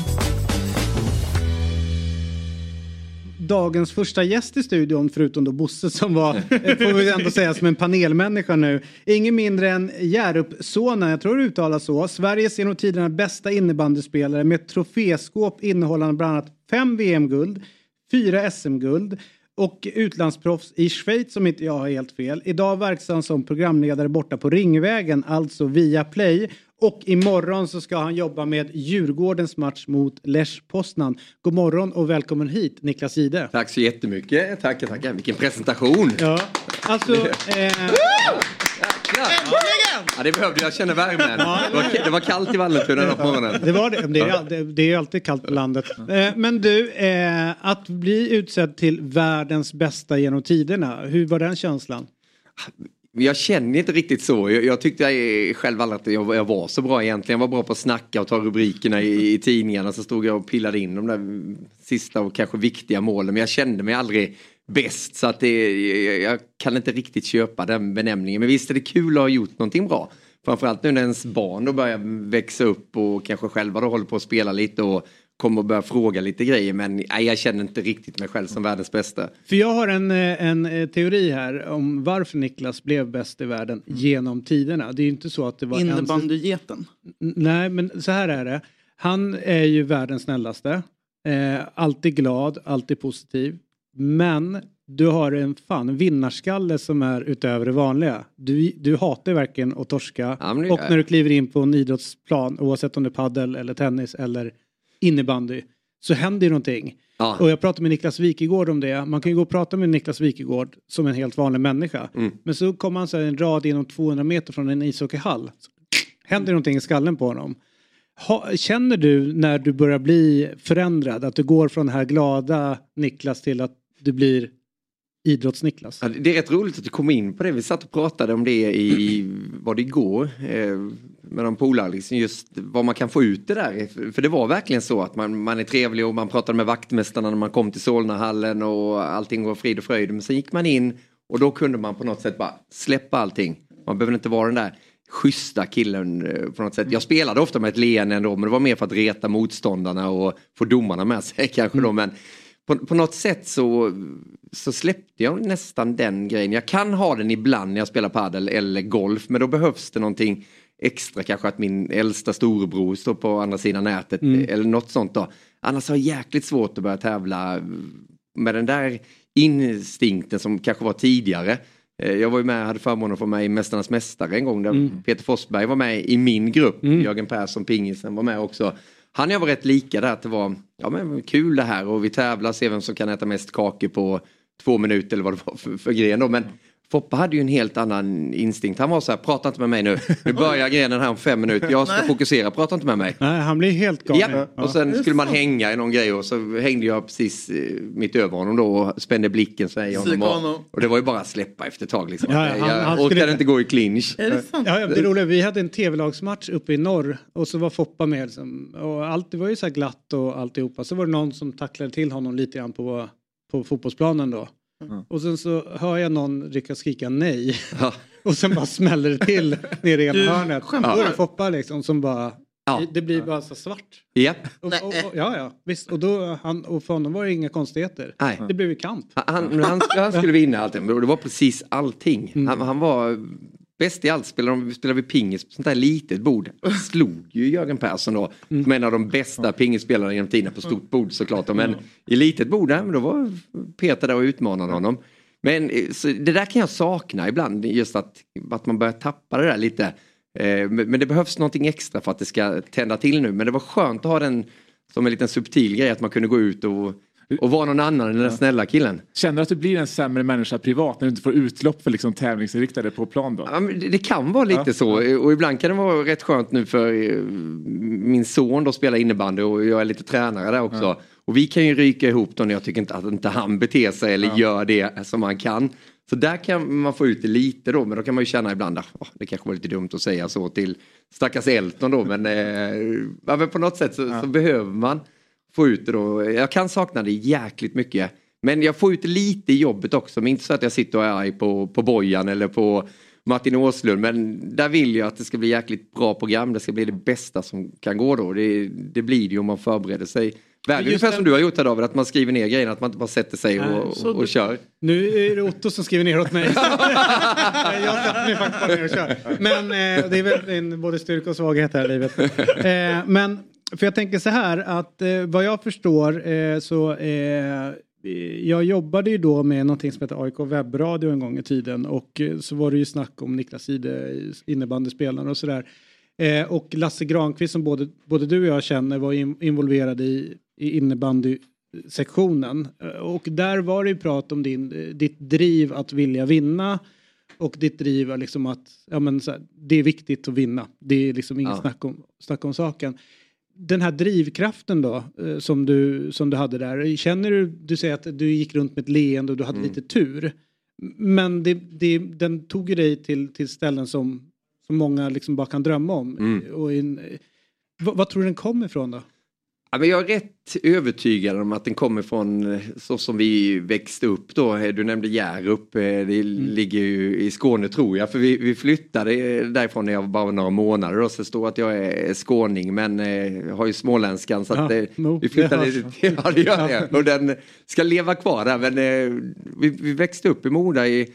Dagens första gäst i studion, förutom då Bosse som var, eh, får vi ändå säga, som en panelmänniska nu. Ingen mindre än Hjärup-sonen, jag tror det uttalas så, Sveriges genom tiderna bästa innebandyspelare med troféskåp innehållande bland annat fem VM-guld, fyra SM-guld och utlandsproffs i Schweiz om inte jag har helt fel. Idag verksam som programledare borta på Ringvägen, alltså via Play. Och imorgon så ska han jobba med Djurgårdens match mot Lech Poznan. God morgon och välkommen hit Niklas Jihde. Tack så jättemycket. Tackar, tackar. Vilken presentation. Ja, alltså... Eh... Ja, det behövde jag. Känner värmen. Det var, det var kallt i Vallentuna den på morgonen. Det var det. Det är, det, är alltid kallt på landet. Eh, men du, eh, att bli utsedd till världens bästa genom tiderna, hur var den känslan? Jag känner inte riktigt så. Jag, jag tyckte jag själv aldrig att jag, jag, var så bra egentligen. Jag var bra på att snacka och ta rubrikerna i, i tidningarna. Så stod jag och pillade in de där sista och kanske viktiga målen. Men jag kände mig aldrig bäst. Så att det, jag, jag kan inte riktigt köpa den benämningen. Men visst är det kul att ha gjort någonting bra. Framförallt nu när ens barn då börjar växa upp och kanske själva då håller på att spela lite och kommer att börja fråga lite grejer men nej, jag känner inte riktigt mig själv som världens bästa. För jag har en, eh, en eh, teori här om varför Niklas blev bäst i världen genom tiderna. Det är ju inte så att det var... Innebandygeten? Nej men så här är det. Han är ju världens snällaste. Eh, alltid glad, alltid positiv. Men du har en fan vinnarskalle som är utöver det vanliga. Du, du hatar verkligen att torska. Ja, och när du kliver in på en idrottsplan, oavsett om det är paddel eller tennis eller innebandy, så händer ju någonting. Ja. Och jag pratade med Niklas Wikegård om det. Man kan ju gå och prata med Niklas Wikegård som en helt vanlig människa. Mm. Men så kommer han så här en rad inom 200 meter från en ishockeyhall. Så händer någonting i skallen på honom. Ha, känner du när du börjar bli förändrad att du går från den här glada Niklas till att du blir idrotts-Niklas? Ja, det är rätt roligt att du kom in på det. Vi satt och pratade om det i, var det igår, eh, med de polare, liksom just vad man kan få ut det där. För- det var verkligen så att man, man är trevlig och man pratade med vaktmästarna när man kom till Solnahallen och allting var frid och fröjd. Men sen gick man in och då kunde man på något sätt bara släppa allting. Man behöver inte vara den där schyssta killen eh, på något sätt. Jag spelade ofta med ett leende ändå men det var mer för att reta motståndarna och få domarna med sig kanske då. Men på, på något sätt så, så släppte jag nästan den grejen. Jag kan ha den ibland när jag spelar padel eller golf men då behövs det någonting extra kanske att min äldsta storebror står på andra sidan nätet Mm. eller något sånt då. Annars har jag jäkligt svårt att börja tävla med den där instinkten som kanske var tidigare. Eh, Jag var ju med, hade förmånen att få med i Mästarnas Mästare en gång där Mm. Peter Forsberg var med i min grupp. Jörgen Persson, pingisen, var med också. Han och jag var rätt lika där att det var ja, men kul det här och vi tävlar, ser vem som kan äta mest kakor på två minuter eller vad det var för, för gren då. Men Foppa hade ju en helt annan instinkt. Han var så här, prata inte med mig nu. Nu börjar grenen här om fem minuter. Jag ska Nej. fokusera, prata inte med mig. Nej, han blir helt galen. Ja, och sen skulle man hänga i någon grej och så hängde jag precis eh, mitt över honom då och spände blicken så här i honom. Och, och det var ju bara att släppa efter ett tag liksom. Ja, han- jag han orkade skulle- inte gå i clinch. Ja, ja, det roliga, vi hade en tv-lagsmatch uppe i norr och så var Foppa med. Liksom, och allt, det var ju så här glatt och alltihopa. Så var det någon som tacklade till honom lite grann på, på fotbollsplanen då. Och sen så hör jag någon rycka skrika nej. och sen bara smäller det till nere i ena Du hörnet. skämtar. Det Foppa liksom som bara... Det, det blir bara så svart. Ja. Och, och, och, ja, ja, visst. Och, då, han, och för honom var det inga konstigheter. Nej. Det blev ju kamp. Han, han, han skulle vinna allting, det var precis allting. Han, han var bäst i allt. Spelade, de- spelade vi pingis på sånt där litet bord. Slog ju Jörgen Persson då. Som en av de bästa pingispelarna genom tiden på stort bord såklart. Men i litet bord, där, men då var Peter där och utmanade honom. Men eh, det där kan jag sakna ibland, just att, att man börjar tappa det där lite. Eh, Men men det behövs någonting extra för att det ska tända till nu. Men det var skönt att ha den som en liten subtil grej, att man kunde gå ut och, och vara någon annan än den snälla killen. Känner du att du blir en sämre människa privat när du inte får utlopp för liksom tävlingsinriktade på plan då? Ja, det, det kan vara lite Ja. så och ibland kan det vara rätt skönt nu för eh, min son då spelar innebandy och jag är lite tränare där också. Och vi kan ju ryka ihop då när jag tycker inte att inte han beter sig eller gör det som han kan. Så där kan man få ut det lite då, men då kan man ju känna ibland att oh, det kanske var lite dumt att säga så till stackars Elton då, men, eh, ja, på något sätt så, så behöver man få ut det då. Jag kan sakna det jäkligt mycket. Men jag får ut lite i jobbet också, men inte så att jag sitter och är arg på, på Bojan eller på Martin Åslund. Men där vill jag att det ska bli jäkligt bra program. Det ska bli det bästa som kan gå då. Det, det blir det ju om man förbereder sig. Väl, ungefär den- som du har gjort här David, att man skriver ner grejerna, att man inte bara sätter sig Nej, och, och, och du- kör. Nu är det Otto som skriver ner åt mig. jag sätter mig faktiskt bara ner och kör. Men eh, det är väl en, både styrka och svaghet här i livet. Eh, men för jag tänker så här att eh, vad jag förstår eh, så eh, jag jobbade ju då med någonting som heter AIK webbradio en gång i tiden och eh, så var det ju snack om Niklas Ide, innebandyspelare och sådär. Eh, och Lasse Granqvist som både, både du och jag känner var in, involverad i, i innebandysektionen. Eh, Och där var det ju prat om din, eh, ditt driv att vilja vinna och ditt driv liksom att ja, men här, det är viktigt att vinna. Det är liksom inget Ja. snack, om, snack om saken. Den här drivkraften då eh, som du, som du hade där. Känner du, du säger att du gick runt med ett leende och du hade Mm. lite tur. Men det, det, den tog ju dig till, till ställen som, som många liksom bara kan drömma om. Mm. Och in, vad, vad tror du den kom ifrån då? Men jag är rätt övertygad om att den kommer från eh, så som vi växte upp då. Eh, Du nämnde Hjärup, eh, det ligger ju i Skåne tror jag. För vi, vi flyttade därifrån när jag var bara några månader. Då, så står att jag är skåning men har ju småländskan. Så att, Ja, no, vi flyttade, det hörs. ja det gör det. Och den ska leva kvar där. Men vi, vi växte upp i Moda i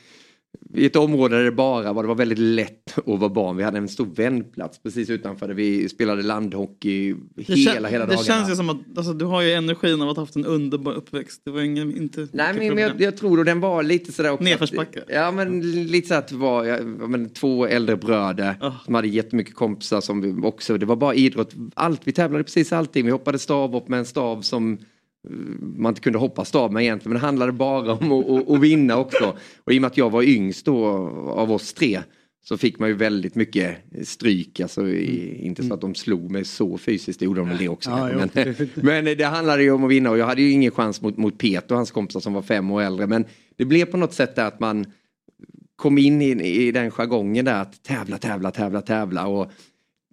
i ett område där det bara var, det var väldigt lätt att vara barn. Vi hade en stor vändplats precis utanför där vi spelade landhockey Det, hela, hela det dagarna. känns ju som att alltså, du har ju energin av att ha haft en underbar uppväxt. Det var ingen, inte Nej men, men jag, jag tror att den var lite sådär också. Nedförsbacke. Ja men lite så att det var ja, men, två äldre bröder som hade jättemycket kompisar som vi också, det var bara idrott. Allt, vi tävlade precis allting. Vi hoppade stavhopp med en stav som man inte kunde hoppa stav med egentligen. Men det handlade bara om att, att, vinna också. Och i och med att jag var yngst då av oss tre så fick man ju väldigt mycket stryk. Alltså, i, inte så att de slog mig så fysiskt, det gjorde de väl det också. Ja, men, det- men det handlade ju om att vinna och jag hade ju ingen chans mot, mot Peter och hans kompisar som var fem år äldre. Men det blev på något sätt att man kom in i, i den jargongen där att tävla, tävla, tävla, tävla. Och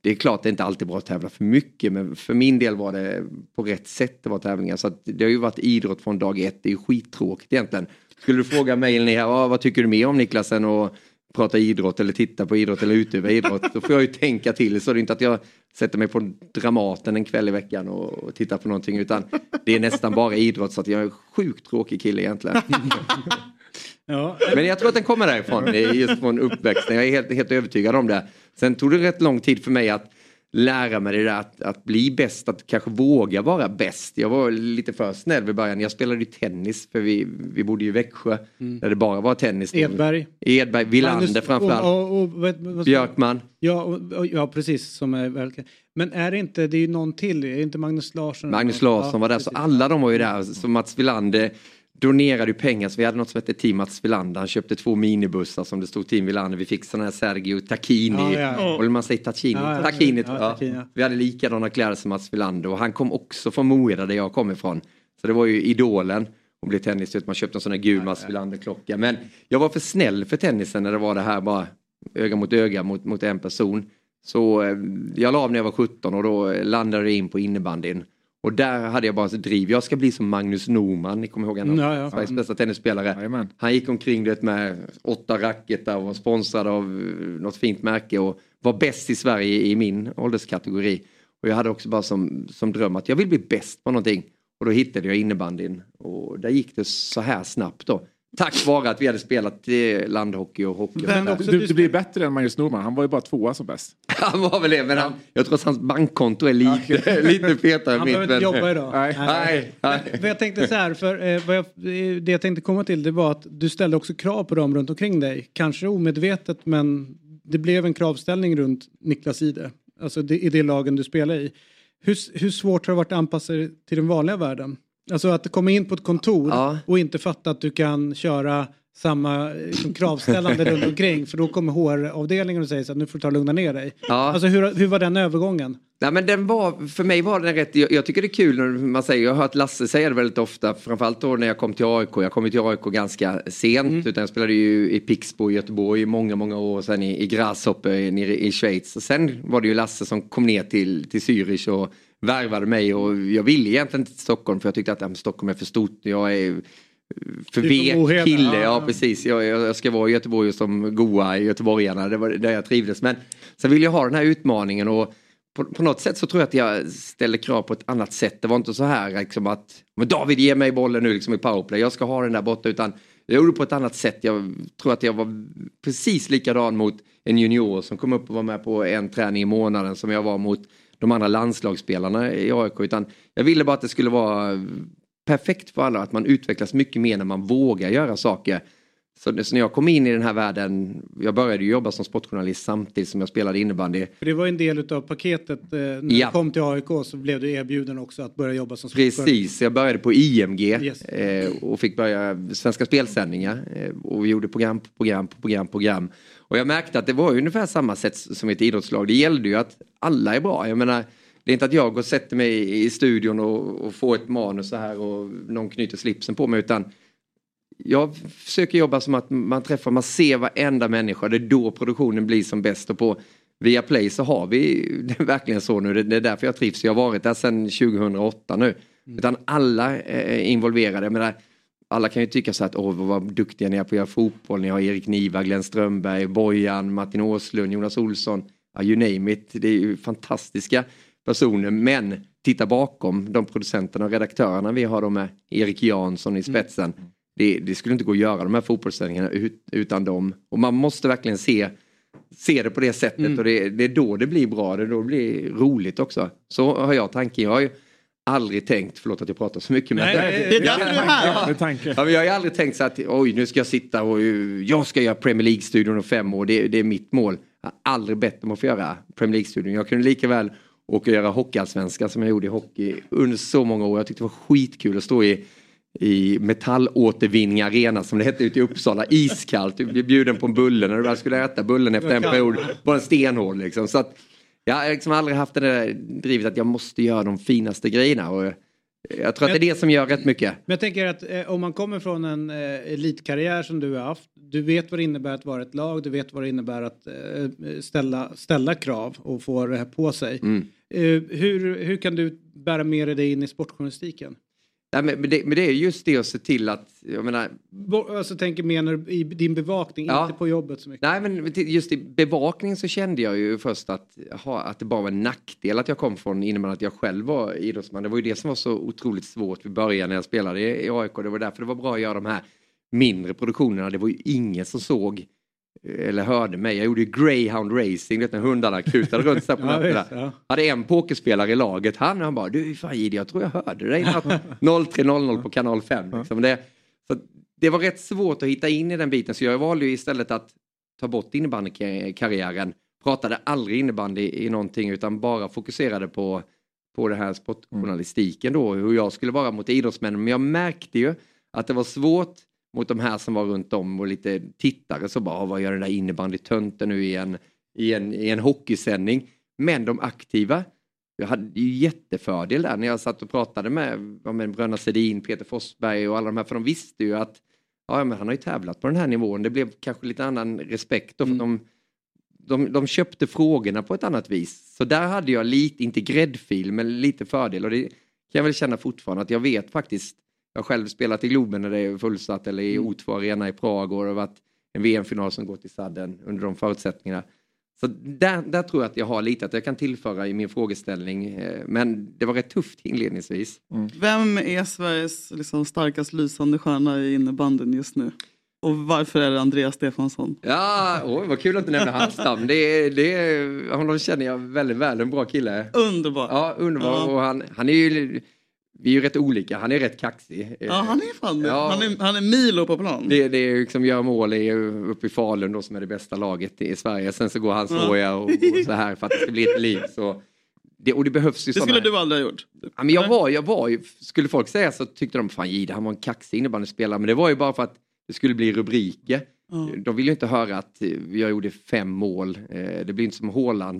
det är klart det är inte alltid bra att tävla för mycket men för min del var det på rätt sätt det var tävlingar. Så att det har ju varit idrott från dag ett. Det är ju skittråkigt egentligen. Skulle du fråga mig eller här, vad tycker du mer om Niklas än att prata idrott eller titta på idrott eller utöva idrott. Då får jag ju tänka till. Så det är inte att jag sätter mig på Dramaten en kväll i veckan och, och tittar på någonting utan det är nästan bara idrott så att jag är en sjukt tråkig kille egentligen. Ja. Men jag tror att den kommer därifrån, just från uppväxten. Jag är helt, helt övertygad om det. Sen tog det rätt lång tid för mig att lära mig det där att, att bli bäst, att kanske våga vara bäst. Jag var lite för snäll i början. Jag spelade ju tennis för vi, vi bodde ju i Växjö där det bara var tennis. Edberg. Edberg, Wilander framförallt. Och, och, och, vad- vad- Björkman. Ja, och, ja, precis. Som är verkligen. Men är det inte, det är ju någon till, är det inte Magnus Larsson? Magnus Larsson var där, så alla de var ju där. Så Mats Wilander donerade ju pengar, så vi hade något som hette Team Mats Wilander. Han köpte två minibussar som det stod Team Wilander. Vi fick sådana här Sergio Tacchini. Ja, ja. Eller man säger Tacchini. Ja, ja. Tacchini, Ja. Vi hade likadana kläder som Mats Wilander och han kom också från Moeda där jag kom ifrån. Så det var ju idolen och blev tennis. Man köpte en sån här gul Mats Wilander-klocka. Men jag var för snäll för tennisen när det var det här bara öga mot öga mot, mot en person. Så eh, jag la av när jag var 17 och då landade jag in på innebandyn. Och där hade jag bara så driv. Jag ska bli som Magnus Norman, ni kommer ihåg honom? Ja, ja. Sveriges bästa tennisspelare. Han gick omkring du vet, med åtta racketar och var sponsrad av eh, något fint märke och var bäst i Sverige i min ålderskategori. Och jag hade också bara som, som dröm att jag vill bli bäst på någonting. Och då hittade jag innebandyn och där gick det så här snabbt då. Tack vare att vi hade spelat landhockey och hockey. Men och också Du, du- blir bättre än Magnus Norman. Han var ju bara tvåa som bäst. Han var väl det, men han, jag tror att hans bankkonto är lite, lite fetare än Han mitt. behöver inte men- jobba idag. Nej. Nej, nej. För jag tänkte så här, för eh, vad jag, det jag tänkte komma till det var att du ställde också krav på dem runt omkring dig. Kanske omedvetet men det blev en kravställning runt Niklas Ide. Alltså det, i det lagen du spelar i. Hur, hur svårt har det varit att anpassa dig till den vanliga världen? Alltså att komma in på ett kontor Ja. och inte fatta att du kan köra samma liksom, kravställande runt omkring. För då kommer HR-avdelningen och säger så att nu får du ta och lugna ner dig. Ja. Alltså hur, hur var den övergången? Nej, men den var, för mig var den rätt, jag, jag tycker det är kul när man säger, jag har hört Lasse säga det väldigt ofta, framförallt då när jag kom till AIK, jag kom till AIK ganska sent, utan jag spelade ju i Pixbo i Göteborg i många, många år, och sen i, i Grasshopper nere i Schweiz. Och sen var det ju Lasse som kom ner till, till Zürich och värvade mig och jag ville egentligen inte till Stockholm för jag tyckte att Stockholm är för stort, jag är för från vek kille, ja, ja, precis. Jag, jag ska vara i Göteborg som goa göteborgarna, det var där jag trivdes. Men sen vill jag ha den här utmaningen och på, på något sätt så tror jag att jag ställer krav på ett annat sätt. Det var inte så här liksom att men David ge mig bollen nu liksom i powerplay, jag ska ha den där borta. Utan jag gjorde på ett annat sätt. Jag tror att jag var precis likadan mot en junior som kom upp och var med på en träning i månaden som jag var mot de andra landslagsspelarna i AIK. Utan jag ville bara att det skulle vara perfekt för alla, att man utvecklas mycket mer när man vågar göra saker. Så, så när jag kom in i den här världen, jag började jobba som sportjournalist samtidigt som jag spelade innebandy. För det var en del av paketet. Eh, när Ja. du kom till AIK så blev du erbjuden också att börja jobba som sportjournalist. Precis, jag började på IMG Yes. eh, och fick börja Svenska spelsändningar. Eh, och vi gjorde program på program på program på program. Och jag märkte att det var ungefär samma sätt som ett idrottslag. Det gällde ju att alla är bra. Jag menar, det är inte att jag går och sätter mig i studion och, och får ett manus så här och någon knyter slipsen på mig utan jag försöker jobba som att man träffar, man ser varenda människa. Det är då produktionen blir som bäst. Och på Viaplay så har vi det verkligen så nu. Det är därför jag trivs. Jag har varit där sedan 2008 nu. Utan alla är involverade. Jag menar, alla kan ju tycka så att åh vad duktiga ni är på att göra fotboll. Ni har Erik Niva, Glenn Strömberg, Bojan, Martin Åslund, Jonas Olsson. Ja, you name it. Det är ju fantastiska personer. Men titta bakom de producenterna och redaktörerna vi har då med Erik Jansson i spetsen. Det, det skulle inte gå att göra de här fotbollssändningarna ut, utan dem. Och man måste verkligen se, se det på det sättet och det, det är då det blir bra, det är då det blir roligt också. Så har jag tanken. Jag har ju aldrig tänkt, förlåt att jag pratar så mycket men... Nej, det är därför du är här. Ja, jag har aldrig tänkt så att oj nu ska jag sitta och uh, jag ska göra Premier League-studion om fem år, det, det är mitt mål. Jag har aldrig bett om att få göra Premier League-studion. Jag kunde lika väl åka och göra hockeyallsvenskan som jag gjorde i hockey under så många år. Jag tyckte det var skitkul att stå i i metallåtervinning arena som det hette ute i Uppsala, iskallt. Du blev bjuden på en bulle när du väl skulle äta bullen efter en period. Bara en stenhård liksom. Så att, jag har liksom aldrig haft det där drivet att jag måste göra de finaste grejerna. Och jag tror att det är det som gör rätt mycket. Men jag tänker att eh, om man kommer från en eh, elitkarriär som du har haft. Du vet vad det innebär att vara ett lag. Du vet vad det innebär att eh, ställa, ställa krav och få det här på sig. Mm. Eh, hur, hur kan du bära med dig det in i sportjournalistiken? Nej, men, det, men det är just det att se till att, jag menar, Alltså tänker menar du i din bevakning, Ja. inte på jobbet så mycket. Nej men just i bevakning så kände jag ju först att, ha, att det bara var en nackdel att jag kom från innebandy, att jag själv var idrottsman. Det var ju det som var så otroligt svårt vid början när jag spelade i, i AIK. Det var därför det var bra att göra de här mindre produktionerna. Det var ju ingen som såg eller hörde mig. Jag gjorde greyhound racing, vet när hundarna kutade runt på Ja, nätterna. visst, ja. Hade en pokerspelare i laget, han, han bara du fan Jihde, jag tror jag hörde dig natt 03.00 på kanal 5. Liksom. Det, så det var rätt svårt att hitta in i den biten så jag valde ju istället att ta bort innebandykarriären. Pratade aldrig innebandy i någonting utan bara fokuserade på, på det här sportjournalistiken då, hur jag skulle vara mot idrottsmännen. Men jag märkte ju att det var svårt mot de här som var runt om och lite tittare så bara, "Ah, vad gör den där innebandytönten nu i en, i, en, i en hockeysändning? Men de aktiva, jag hade ju jättefördel där när jag satt och pratade med, ja, med Bröderna Sedin, Peter Forsberg och alla de här, för de visste ju att ja, men han har ju tävlat på den här nivån. Det blev kanske lite annan respekt då, för de, de, de köpte frågorna på ett annat vis. Så där hade jag lite, inte gräddfil, men lite fördel. Och det kan jag väl känna fortfarande att jag vet faktiskt. Jag har själv spelat i Globen när det är fullsatt eller i O2 Arena i Prag och det har varit en VM-final som gått i sadden under de förutsättningarna. Så där, där tror jag att jag har lite att jag kan tillföra i min frågeställning. Eh, Men det var rätt tufft inledningsvis. Vem är Sveriges liksom, starkast lysande stjärna i innebandyn just nu? Och varför är det Andreas Stefansson? Ja, oj, vad kul att du nämner hans namn. Det, det, honom känner jag väldigt väl, en bra kille. Underbar. Ja, underbar. Ja. Och han, han är ju, vi är ju rätt olika. Han är rätt kaxig. Ja, han är fan Ja. han, är, han är Milo på plan. Det, det är liksom gör mål i, uppe i Falun då som är det bästa laget i Sverige. Sen så går han så Ja. och, och så här för att det ska bli ett liv. Så det, och det behövs ju Det skulle du aldrig ha gjort. Ja, men jag var, jag var ju, skulle folk säga så tyckte de fan Jihde han var en kaxig innebandyspelare men det var ju bara för att det skulle bli rubriker. De vill ju inte höra att eh, jag gjorde fem mål. Eh, Det blir inte som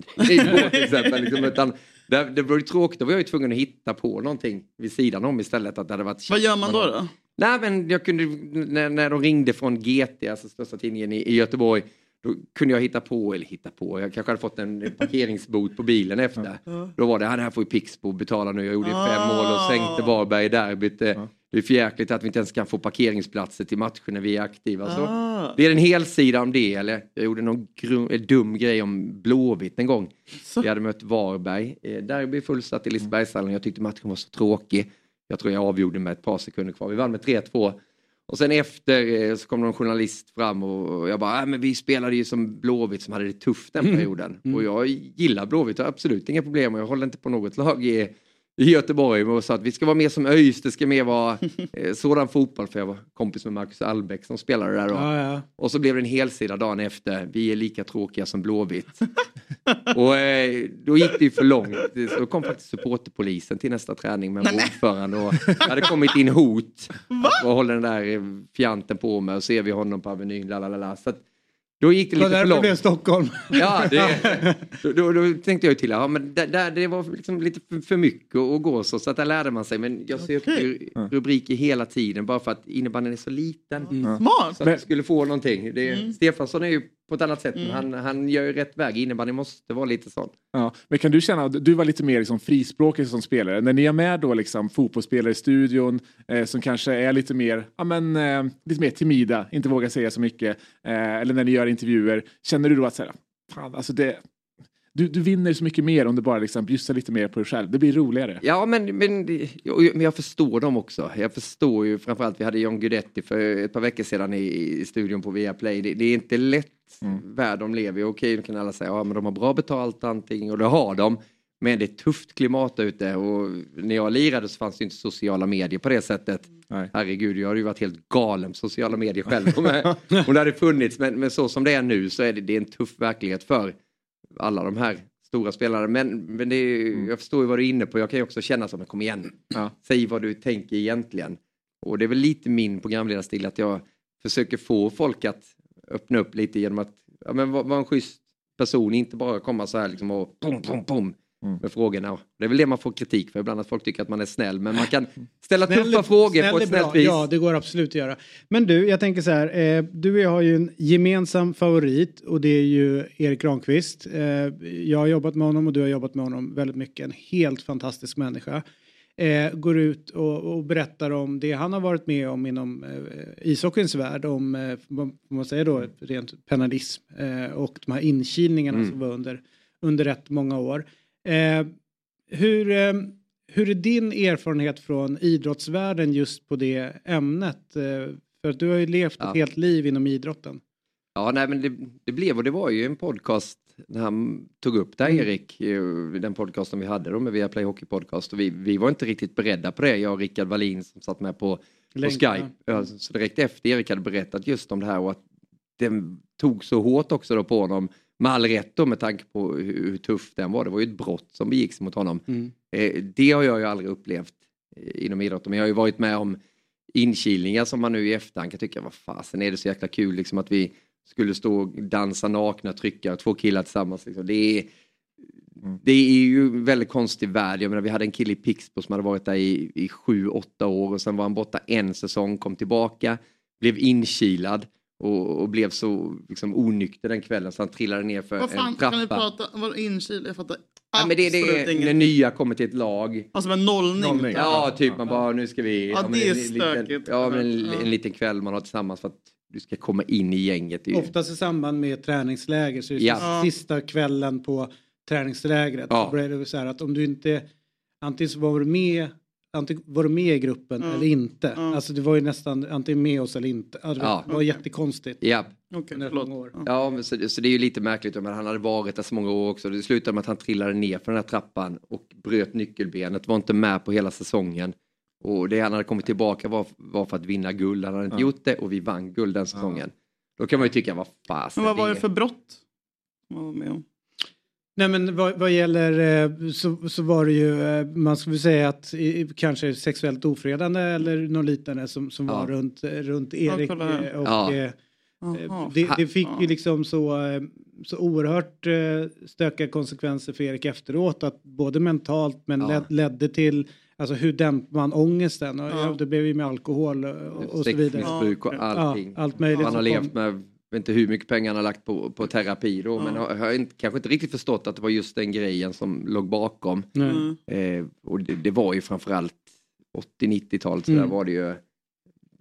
till exempel. Liksom, utan det, det var ju tråkigt, då var jag ju tvungen att hitta på någonting vid sidan om istället. Att det hade varit Vad gör man då? då? Nej men jag kunde, när, när de ringde från GT, alltså största tidningen i, i Göteborg, då kunde jag hitta på, eller hitta på, jag kanske hade fått en parkeringsbot på bilen efter. Då var det, "Ja, det här får ju Pixbo betala nu, jag gjorde fem mål och sänkte Varberg i derbyt. Det är för jäkligt att vi inte ens kan få parkeringsplatser till matcher när vi är aktiva. Så Ah. det är en hel sida om det, eller jag gjorde någon dum grej om Blåvitt en gång. Vi hade mött Varberg, eh, derby fullsatt i Lisebergshallen, jag tyckte matchen var så tråkig. Jag tror jag avgjorde med ett par sekunder kvar. Vi vann med 3-2. Och sen efter eh, så kom någon journalist fram och jag bara, äh, men vi spelade ju som Blåvitt som hade det tufft den Mm. perioden. Mm. Och jag gillar Blåvitt, jag har absolut inga problem och jag håller inte på något lag i, i Göteborg och sa att vi ska vara mer som ÖIS, det ska mer vara eh, sådan fotboll för jag var kompis med Marcus Albeck som spelade där då. Ja, ja. Och så blev det en helsida dagen efter, vi är lika tråkiga som Blåvitt. och eh, då gick det ju för långt. Då kom faktiskt supporterpolisen till nästa träning med vår ordförande och det hade kommit in hot. Vad håller den där fjanten på med och ser vi honom på Avenyn, lalalala. Så att, då gick det lite för långt. blev Stockholm. Ja, det, då, då, då tänkte jag ju till, ja, men där, där, det var liksom lite för, för mycket att gå så, så att där lärde man sig. Men jag sökte rubriker hela tiden bara för att innebandyn är så liten. Smart! Så att vi skulle få någonting. Det, Stefansson är ju på ett annat sätt, men han, han gör ju rätt väg. Innebandy måste vara lite sån. Ja, men kan du känna, du var lite mer liksom frispråkig som spelare, när ni är med då liksom fotbollsspelare i studion eh, som kanske är lite mer, ja, men, eh, lite mer timida, inte vågar säga så mycket, eh, eller när ni gör intervjuer, känner du då att så här, fan, alltså det, du, du vinner så mycket mer om du bara liksom bjussar lite mer på dig själv, det blir roligare. Ja, men, men, jag, men jag förstår dem också. Jag förstår ju framförallt, vi hade John Guidetti för ett par veckor sedan i, i studion på Viaplay. Det, det är inte lätt värld de lever i. Okej, då kan alla säga ja, men de har bra betalt allting och det har de. Men det är tufft klimat ute och när jag lirade så fanns det inte sociala medier på det sättet. Herregud, jag hade ju varit helt galen på sociala medier själv om det hade funnits. Men, men så som det är nu så är det, det är en tuff verklighet för alla de här stora spelarna. Men, men det är, jag förstår ju vad du är inne på. Jag kan ju också känna som, kom igen, säg vad du tänker egentligen. Och det är väl lite min programledarstil att jag försöker få folk att öppna upp lite genom att ja, men vara vara en schysst person, inte bara komma så här liksom och pom, pom, pom med frågorna. Det är väl det man får kritik för ibland, att folk tycker att man är snäll. Men man kan ställa Snäll- tuffa frågor snäll på ett snällt vis. Ja, det går absolut att göra. Men du, jag tänker så här. Eh, du och jag har ju en gemensam favorit och det är ju Erik Granqvist. Eh, jag har jobbat med honom och du har jobbat med honom väldigt mycket. En helt fantastisk människa. Eh, går ut och, och berättar om det han har varit med om inom eh, ishockeyns värld. Om, eh, vad man säger då, rent penalism eh, och de här inkilningarna Mm. som var under, under rätt många år. Eh, hur, eh, hur är din erfarenhet från idrottsvärlden just på det ämnet? Eh, för att du har ju levt ett helt liv inom idrotten. Ja, nej, men det, det blev och det var ju en podcast när han tog upp det här, Mm. Erik, eh, den podcasten vi hade då med Viaplay Hockey Podcast och vi, vi var inte riktigt beredda på det, jag och Rickard Wallin som satt med på, på Länkarna. Skype. Ja, så direkt efter Erik hade berättat just om det här och att den tog så hårt också då på honom, med all rätt då med tanke på hur, hur tuff den var. Det var ju ett brott som begicks mot honom. Mm. Eh, det har jag ju aldrig upplevt eh, inom idrotten, men jag har ju varit med om inkilningar som man nu i efterhand kan tycka, vad fasen är det så jäkla kul liksom att vi skulle stå och dansa nakna, trycka, två killar tillsammans. Liksom. Det, är, det är ju en väldigt konstig värld. Jag menar, vi hade en kille i Pixbo som hade varit där i, i sju, åtta år och sen var han borta en säsong, kom tillbaka, blev inkilad och, och blev så liksom, onykter den kvällen så han trillade ner för Vad fan en kan ni trappa. prata Vad inkil? Jag fattar Ja, men det, det är inget. när nya kommer till ett lag. Alltså med nollning. Ja, typ man bara nu ska vi... Ja, men det är en, liten, stökigt. ja, men en, Ja. en liten kväll man har tillsammans för att du ska komma in i gänget. Oftast i samband med träningsläger så är det Ja. sista kvällen på träningslägret. Ja. Så blir det så här att om du inte antingen så var du med antingen var du med i gruppen Ja. eller inte. Ja. Alltså det var ju nästan antingen med oss eller inte. Ja, det var, Ja. det var jättekonstigt. Ja. År. Ja, men så, så det är ju lite märkligt. Men han hade varit där så många år också. Det slutade med att han trillade ner för den här trappan och bröt nyckelbenet. Var inte med på hela säsongen. Och det han hade kommit tillbaka var, var för att vinna guld. Han hade inte Ja. gjort det och vi vann guld den säsongen. Då kan man ju tycka, vad fasen. Men vad var det för brott? man var med om? Nej men vad, vad gäller eh, så, så var det ju, eh, man skulle säga att kanske sexuellt ofredande eller något liknande som, som var runt, runt Erik. eh, och, Ja. eh, Jaha. det, det fick ju liksom så, eh, så oerhört eh, stökiga konsekvenser för Erik efteråt att både mentalt men Ja. led, ledde till Alltså hur dämpar man ångesten? Och, Ja. ja. Det blev ju med alkohol och, och så vidare. Sexmissbruk och allting. Ja, allt möjligt. Han har levt med, vet inte hur mycket pengar han har lagt på, på terapi då, men har, har inte, kanske inte riktigt förstått att det var just den grejen som låg bakom. Mm. Eh, och det, det var ju framförallt 80-90-talet så där Mm. var det ju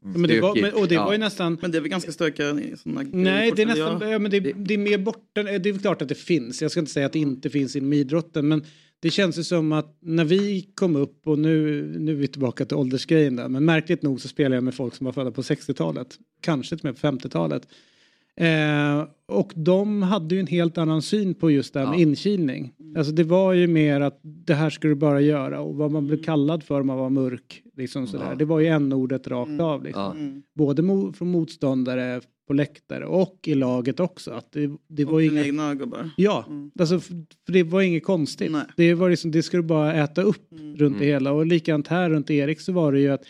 men det var, stökigt. men, och det Ja. var ju nästan... Men det är väl ganska stökiga sådana Nej, det är nästan, ja, men det, det är mer borta, det är klart att det finns. Jag ska inte säga att det inte finns inom idrotten, men det känns ju som att när vi kom upp och nu, nu är vi tillbaka till åldersgrejen där, men märkligt nog så spelar jag med folk som var födda på 60-talet, kanske till och med på 50-talet. Eh, och de hade ju en helt annan syn på just det här med inkilning. Alltså det var ju mer att det här ska du bara göra och vad man blev kallad för om man var mörk. Liksom sådär. Ja. Det var ju en-ordet rakt av. Liksom. Ja. Mm. Både mo- från motståndare på läktare och i laget också. Att det, det var Och dina inget... egna gubbar. Ja, Mm. alltså, för det var inget konstigt. Nej. Det, var liksom, det ska du bara äta upp Mm. runt det hela. Och likadant här runt Erik så var det ju att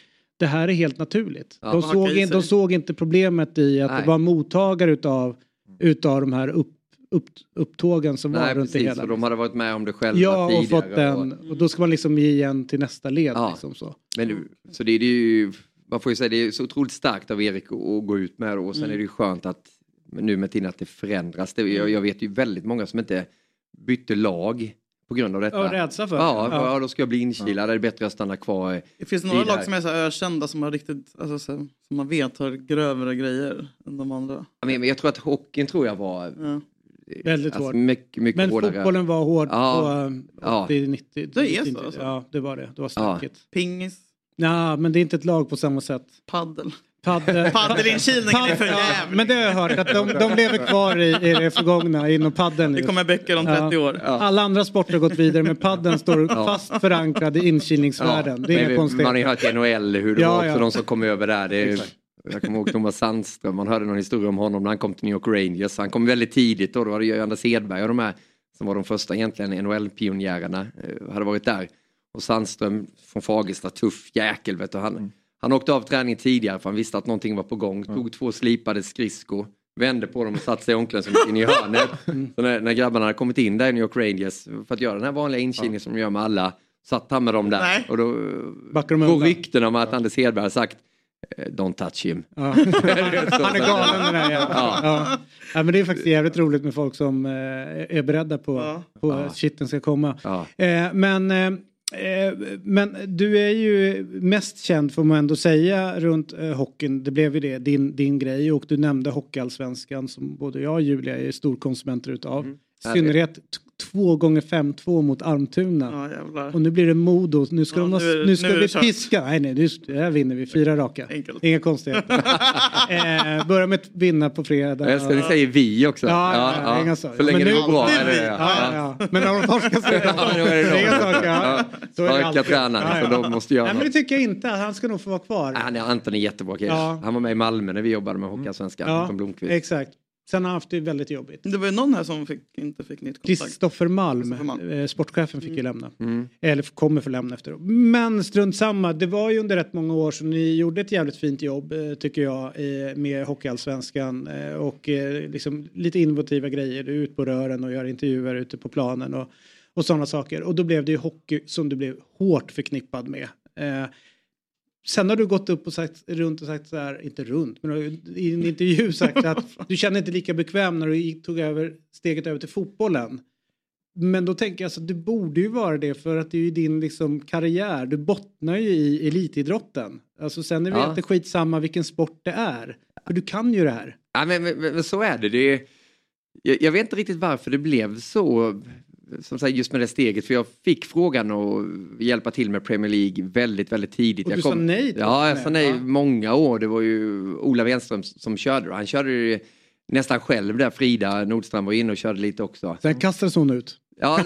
det här är helt naturligt. Ja. de, såg in, de såg inte problemet i att Nej. det var mottagare utav, utav de här upp, upp, upptågen som var Nej runt det precis, hela. och de hade varit med om det själva Ja, och tidigare. fått den. Och då ska man liksom ge igen till nästa led. Ja. Liksom så. Men, det- så det är det ju, man får ju säga det är så otroligt starkt av Erik att, att gå ut med det och sen Mm. är det ju skönt att nu med tiden att det förändras. Det, jag, jag vet ju väldigt många som inte bytte lag på grund av detta. Ja, rädsla för det. ja, Ja. ja. då ska jag bli inkilad, det är bättre att stanna kvar. Det finns några lag som är så ökända som har riktigt, alltså, som man vet har grövre grejer än de andra. Ja, Men, jag tror att hockeyn tror jag var Ja. Väldigt alltså, hård. mycket, mycket Men hårdare. fotbollen var hård Ja. på Ja. 80-90. Det är så, alltså? Ja, det var det. Det var Ja. stökigt. Pingis, Ja, men det är inte ett lag på samma sätt. paddel. Paddel. Paddelinkilningen är för Ja, jävligt. men det har jag hört att de, de lever kvar i, i det förgångna inom paddeln. Det kommer böcker om 30 år. Alla andra sporter har gått vidare men paddeln står fast förankrad i inkilningsvärlden. Det är Men inga konstigheter. Man har ju hört i NHL hur det Ja, var också ja. de som kom över där. Det är, jag kommer ihåg Thomas Sandström, man hörde någon historia om honom när han kom till New York Rangers. Han kom väldigt tidigt då, då var det ju Anders Hedberg och de här som var de första egentligen NHL-pionjärerna eh, hade varit där. Och Sandström från Fagersta, tuff jäkel vet du. Han, han åkte av träning tidigare för han visste att någonting var på gång. Tog två slipade skridskor, vände på dem och satte sig i omklädningsrummet in i hörnet. Så när, när grabbarna hade kommit in där i New York Rangers för att göra den här vanliga inkilningen som de gör med alla satt han med dem där. Nej. Och då går rykten om att Anders Hedberg har sagt eh, Don't touch him. Ja. Han är galen den jäveln. Ja. Ja. Ja, men det är faktiskt jävligt roligt med folk som eh, är beredda på, Ja. på Ja. att shiten ska komma. Eh, men, Eh, men du är ju mest känd får man ändå säga runt eh, hockeyn. Det blev ju det, din, din grej. Och du nämnde Hockeyallsvenskan som både jag och Julia är storkonsumenter utav. Mm. I synnerhet t- två gånger 5-2 mot Almtuna. Ja. Och nu blir det Modo. Nu ska, Ja, de, nu är det- nu ska nu är vi piska. Nej, nej, nu, det här vinner vi. Fyra raka. Enkelt. Inga konstigheter. eh, börja med att vinna på fredag. Jag ska ni säga vi också. Ja, ja, ja, inga saker. Så länge Men det nu- går bra. Är det- vi. Ja, ja. Men när de torskar så är det Ja, är inga saker. Ja. Så är det Starka alltid. tränare, så de måste göra Nej, men det tycker jag inte. Han ska nog få vara kvar. Han är Anton är jättebra kille. Ja. Han var med i Malmö när vi jobbade med Hockeyallsvenskan. Ja, exakt. Sen har han haft det väldigt jobbigt. Det var ju någon här som fick, inte fick nytt kontrakt. Kristoffer Malm, Malm. eh, sportchefen, fick ju lämna. Mm. Eller kommer få lämna efter. Men strunt samma, det var ju under rätt många år som ni gjorde ett jävligt fint jobb eh, tycker jag i- med Hockeyallsvenskan eh, och liksom lite innovativa grejer. Du är ute på rören och gör intervjuer ute på planen och, och sådana saker. Och då blev det ju hockey som du blev hårt förknippad med. Sen har du gått upp och sagt runt och sagt så här, inte runt, men i en intervju sagt att du känner inte lika bekväm när du tog över steget över till fotbollen. Men då tänker jag så du borde ju vara det för att det är ju din liksom karriär. Du bottnar ju i elitidrotten. Alltså sen är det Ja. inte skitsamma vilken sport det är. För du kan ju det här. Ja, men, men, men så är det. det är, jag, jag vet inte riktigt varför det blev så. Som sagt, just med det steget. För jag fick frågan att hjälpa till med Premier League väldigt, väldigt tidigt. Och jag du sa nej Ja, jag sa nej Ja. många år. Det var ju Ola Wenström som körde det. Han körde det nästan själv där. Frida Nordström var inne och körde lite också. Sen kastades hon ut. Ja,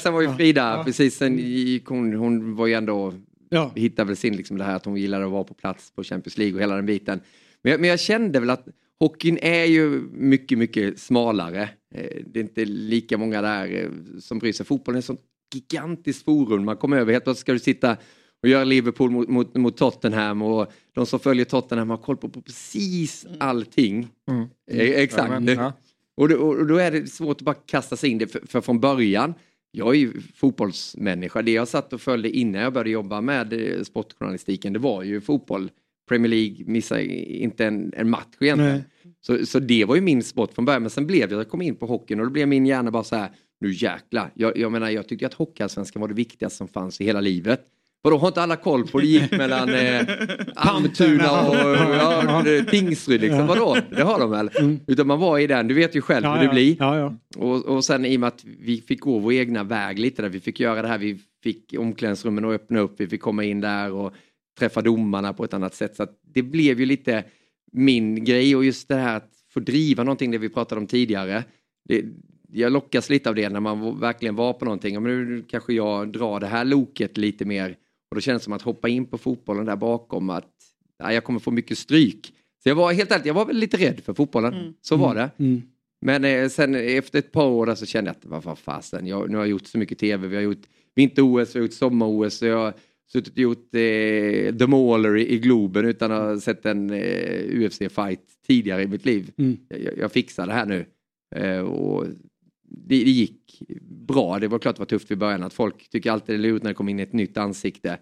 sen var ju Frida, precis, sen gick hon, hon var ju ändå, Ja. hittade väl sin liksom det här att hon gillade att vara på plats på Champions League och hela den biten. Men jag, men jag kände väl att hockeyn är ju mycket, mycket smalare. Eh, Det är inte lika många där eh, som bryr sig. Fotbollen är ett sånt gigantiskt forum. Man kommer över, helt plötsligt ska du sitta och göra Liverpool mot, mot, mot Tottenham och de som följer Tottenham har koll på, på precis allting. Mm. Eh, Exakt. Ja, men, ja. Och, då, och då är det svårt att bara kasta sig in det. För, för från början, jag är ju fotbollsmänniska. Det jag satt och följde innan jag började jobba med sportjournalistiken, det var ju fotboll. Premier League missar inte en, en match egentligen. Nej. Så, så det var ju min sport från början. Men sen blev det, jag kom in på hockeyn och då blev min hjärna bara så här, nu jäkla. Jag, jag menar, jag tyckte att hockeyallsvenskan var det viktigaste som fanns i hela livet. Vadå, har inte alla koll på det gick mellan eh, Almtuna och ja, Tingsryd? Liksom. Vadå, det har de väl? Utan man var i den, du vet ju själv Ja, hur det ja. blir. Ja, ja. Och, och sen i och med att vi fick gå vår egna väg lite där, vi fick göra det här, vi fick omklädningsrummen att öppna upp, vi fick komma in där och träffa domarna på ett annat sätt. Så att det blev ju lite min grej och just det här att få driva någonting, det vi pratade om tidigare. Det, jag lockas lite av det när man verkligen var på någonting. Men nu kanske jag drar det här loket lite mer och då känns det som att hoppa in på fotbollen där bakom att ja, jag kommer få mycket stryk. Så jag var helt ärligt, jag var väl lite rädd för fotbollen. Så var det. Mm. Men eh, sen efter ett par år där så kände jag att vad fasen, jag, nu har jag gjort så mycket tv. Vi har gjort vinter-OS, vi har gjort sommar-OS. Jag suttit och gjort eh, The Mauler i, i Globen utan att ha sett en eh, UFC-fight tidigare i mitt liv. Mm. Jag, jag fixar det här nu. Eh, och det, det gick bra. Det var klart det var tufft i början att folk tycker alltid det är lurigt när det kommer in ett nytt ansikte.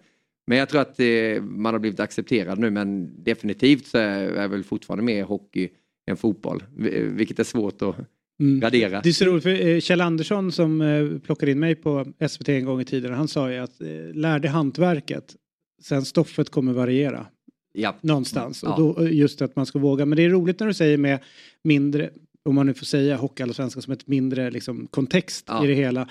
Men jag tror att eh, man har blivit accepterad nu men definitivt så är, är väl fortfarande mer hockey än fotboll. Vi- Vilket är svårt att Mm. gradera. Det är så roligt för eh, Kjell Andersson som eh, plockade in mig på SVT en gång i tiden. Han sa ju att eh, lär dig hantverket. Sen stoffet kommer variera. Ja. Någonstans. Ja. Och då, just att man ska våga. Men det är roligt när du säger med mindre, om man nu får säga hockeyallsvenskan som ett mindre liksom, kontext Ja. i det hela.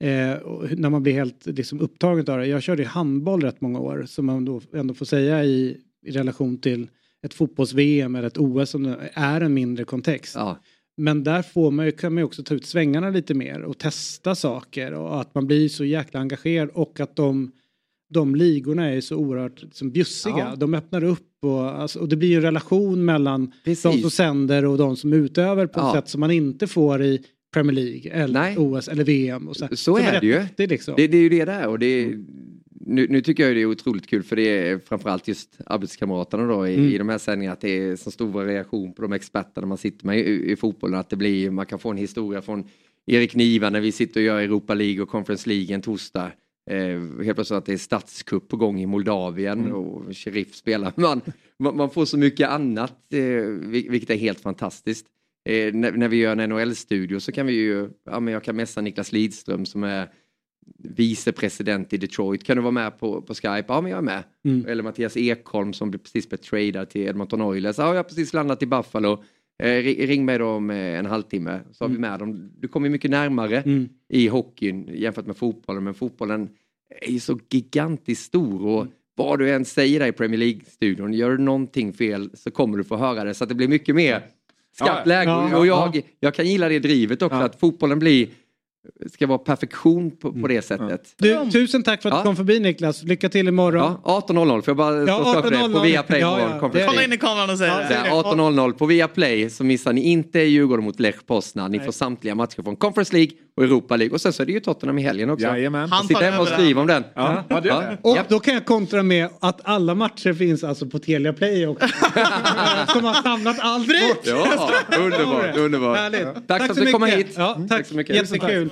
Eh, när man blir helt liksom, upptagen av det. Jag körde handboll rätt många år. Som man då ändå får säga i, i relation till ett fotbolls-VM eller ett OS som är en mindre kontext. Ja. Men där får man ju, kan man ju också ta ut svängarna lite mer och testa saker och att man blir så jäkla engagerad och att de, de ligorna är så oerhört liksom, bjussiga. Ja. De öppnar upp och, alltså, och det blir ju en relation mellan Precis. de som sänder och de som utövar på Ja. ett sätt som man inte får i Premier League eller Nej. OS eller VM. Och så, Så Som är det ju. liksom. Det, det är ju det där och det är, nu, nu tycker jag det är otroligt kul för det är framförallt just arbetskamraterna då i, Mm. i de här sändningarna att det är så stor variation på de experterna man sitter med i, i fotbollen att det blir, man kan få en historia från Erik Niva när vi sitter och gör Europa League och Conference League en torsdag. Eh, helt plötsligt att det är statskupp på gång i Moldavien Mm. och Sheriff spelar. Man, man, man får så mycket annat eh, vil- vilket är helt fantastiskt. Eh, när, när vi gör en NHL-studio så kan vi ju, ja men jag kan messa Niklas Lidström som är vicepresident i Detroit. Kan du vara med på, på Skype? Ja men jag är med. Mm. Eller Mattias Ekholm som precis blev tradad till Edmonton Oilers. Ja jag har precis landat i Buffalo. Eh, ri- ring mig då om eh, en halvtimme så har vi med dem. Du kommer mycket närmare Mm. i hockeyn jämfört med fotbollen. Men fotbollen är ju så gigantiskt stor och vad du än säger där i Premier League-studion, gör du någonting fel så kommer du få höra det. Så att det blir mycket mer skarpt Ja, läge. ja, och ja. jag, jag kan gilla det drivet också, att fotbollen blir, ska vara perfektion på, på det sättet. Du, tusen tack för att Ja. du kom förbi Niklas. Lycka till imorgon. Ja, 18.00 får jag bara Ja, slå för det 18.00. på Viaplay Ja, imorgon, ja. Conference Kolla in i kameran och säg Ja, det. säg det. 18.00 på Viaplay så missar ni inte Djurgården mot Lech Poznan. Ni Nej. får samtliga matcher från Conference League och Europa League. Och sen så är det ju Tottenham i helgen också. Jajamän. Han Sitta tar hemma och skriva om den. Ja, ja, det. Och då kan jag kontra med att alla matcher finns alltså på Telia Play också. Som har samlat allt bort. Ja, underbart, underbart. Härligt. Tack, för att du kom hit. Ja, Mm, tack. tack så mycket. Jättekul.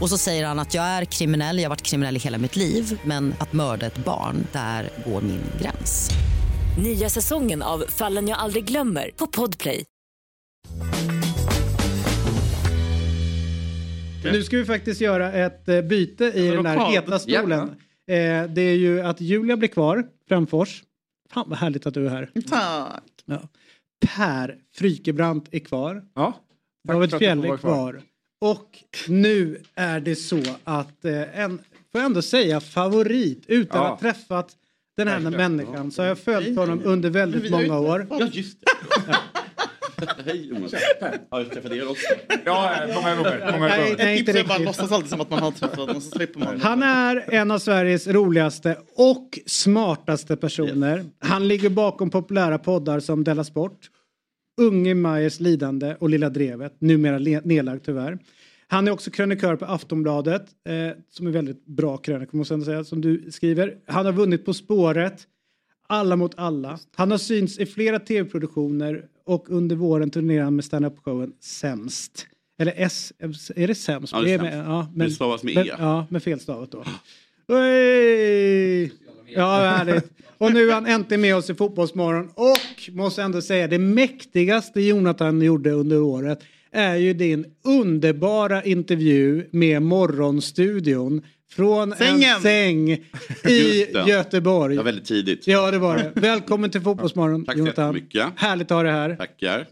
Och så säger han att jag är kriminell, jag har varit kriminell i hela mitt liv men att mörda ett barn, där går min gräns. Nya säsongen av Fallen jag aldrig glömmer på Podplay. Nu ska vi faktiskt göra ett eh, byte i den Rockad. heta stolen. Eh, det är ju att Julia blir kvar, Framfors. Fan vad härligt att du är här. Tack. Ja. Per Frykebrant är kvar. Ja. David Fjell är kvar. Och nu är det så att eh, en, får jag ändå säga favorit utan Ja. att ha träffat den här Verkligen. människan så har jag följt honom under väldigt många år. Ja, just det. Hej Jonas. Har jag träffat er också? Ja, många gånger. Många Nej, gånger. nej, inte låtsas alltid som att man har träffat någon så slipper man. Han är en av Sveriges roligaste och smartaste personer. Han ligger bakom populära poddar som Della Sport, Unge Majers lidande och Lilla Drevet, numera nedlagd tyvärr. Han är också krönikör på Aftonbladet, eh, som är väldigt bra krönikor måste jag säga, som du skriver. Han har vunnit På spåret, Alla mot alla. Han har synts i flera tv-produktioner och under våren turnerar han med stand-up-showen Sämst. Eller S, är det Sämst? Ja, det är med, Sämst. ja, Det stavas med men, E. Ja, med felstavat då. Oj! Ja, härligt. Och nu är han äntligen med oss i Fotbollsmorgon och måste ändå säga det mäktigaste Jonathan gjorde under året är ju din underbara intervju med Morgonstudion från en Sängen. säng i. Göteborg. Det var väldigt tidigt. Ja, det var det. Välkommen till Fotbollsmorgon, Tack så Jonathan. jättemycket. Härligt att ha dig här. Tackar.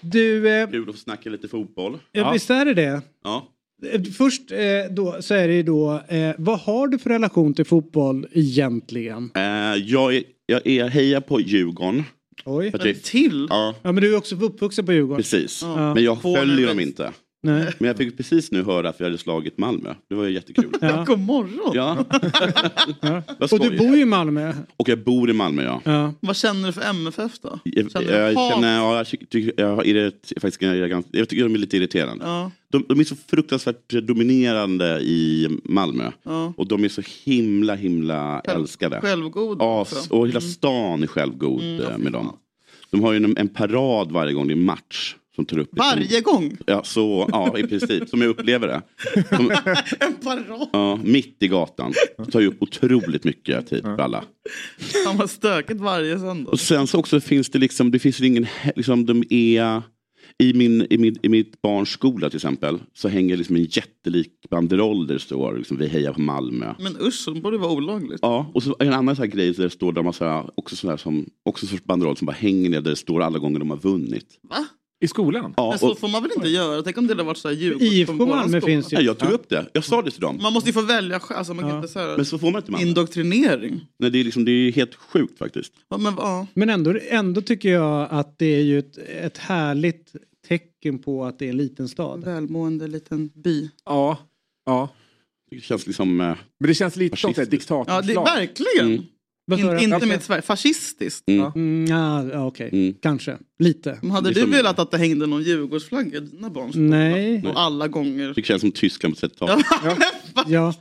Du, eh, Kul att snacka lite fotboll. ja. visst är det det? Ja. Eh, Först eh, då, så är det ju då, eh, vad har du för relation till fotboll egentligen? Eh, jag, är, jag är hejar på Djurgården. Oj. För att jag- Till? Ja, Ja, men du är också uppvuxen på Djurgården. precis. Ja. Men jag följer dem inte. Nej. Men jag fick precis nu höra att vi hade slagit Malmö. Det var ju jättekul. Ja. God morgon. Ja. Ja. Och du bor ju i Malmö. Och jag bor i Malmö ja. Ja. Vad känner du för MFF då? Jag, Känner jag, du hat? känner, ja, jag, tycker, jag, är det, faktiskt, jag, är ganska, jag tycker de är lite irriterande. Ja. De, de är så fruktansvärt dominerande i Malmö. Ja. Och de är så himla himla Själv- älskade. Självgod Ja, och hela stan är självgod Mm, eh, med dem. De har ju en, en parad varje gång det är match. Som tar upp Varje gång? Ja, så, ja, i princip. Som jag upplever det. De, En parad. ja, mitt i gatan. Det tar ju upp otroligt mycket tid för alla. Han var stökigt varje söndag. Och sen så också finns det liksom, det finns ingen, he- liksom de är i, min, i, min, I mitt barns skola till exempel så hänger liksom en jättelik banderoll där det står liksom, vi hejar på Malmö. Men usch, det borde vara olagligt. Ja, och så en annan så här grej där det står där man så här, också sån här som, också en sorts banderoll som bara hänger ner där det står alla gånger de har vunnit. Va? I skolan? Ja, Men så och, får man väl inte göra? Tänk om det hade varit så här IFK Djurgården på våran Malmö finns ju. ja, jag tog upp det, jag sa det till dem. Man måste ju få välja själv. Alltså man kan Ja. inte säga Men så får man inte Malmö. indoktrinering. Nej, det, är liksom, det är helt sjukt faktiskt. Ja, men, ja. Men ändå, ändå tycker jag att det är ju ett, ett härligt tecken på att det är en liten stad. Välmående liten by. Ja. ja. Det känns liksom... Eh, Men det känns lite som ett Fascistiskt. Ja, det, diktatorslag. verkligen. Mm. In, inte med Sverige. Fascistiskt. mm. Mm, ja, ja, okej. Mm. Kanske. Lite. Men Hade du velat att det hängde någon Djurgårdsflagga i dina barns? Nej. Och alla gånger. Det känns som Tyskland på sätt och Ja, tag. Ja.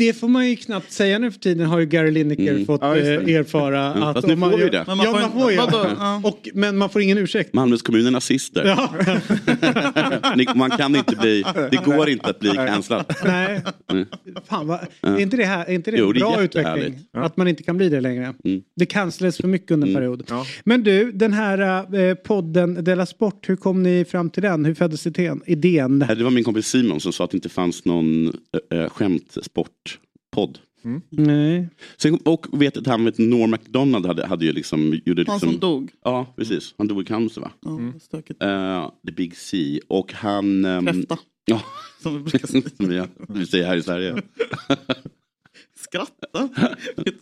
Det får man ju knappt säga nu för tiden har ju Gary Lineker Mm. fått Ja, det. eh, erfara Mm. att... Fast nu man får vi det. Men man ja, får man en- får ju. vadå? Ja. Och, men man får ingen ursäkt. Malmös kommun är nazister. Ja. Man kan inte bli, det går inte att bli cancellad. Nej. Mm. Fan, vad, är inte det, här, är inte det Jo, en det är bra jättehärligt. utveckling? Att man inte kan bli det längre. Mm. Det cancellades för mycket under en Mm. period. Ja. Men du, den här eh, podden Della Sport, hur kom ni fram till den? Hur föddes idén? Det var min kompis Simon som sa att det inte fanns någon äh, skämtsportpodd. Nej. Sen, och vet att han vet Norm MacDonald hade, hade ju liksom... Gjorde Han liksom som dog. Ja, precis. Han dog i cancer va? Ja, stökigt. Eh, The Big C. Och han... ehm, Kräfta. Ja, Som vi brukar säga. som vi, vi säger här i Sverige. Skratta.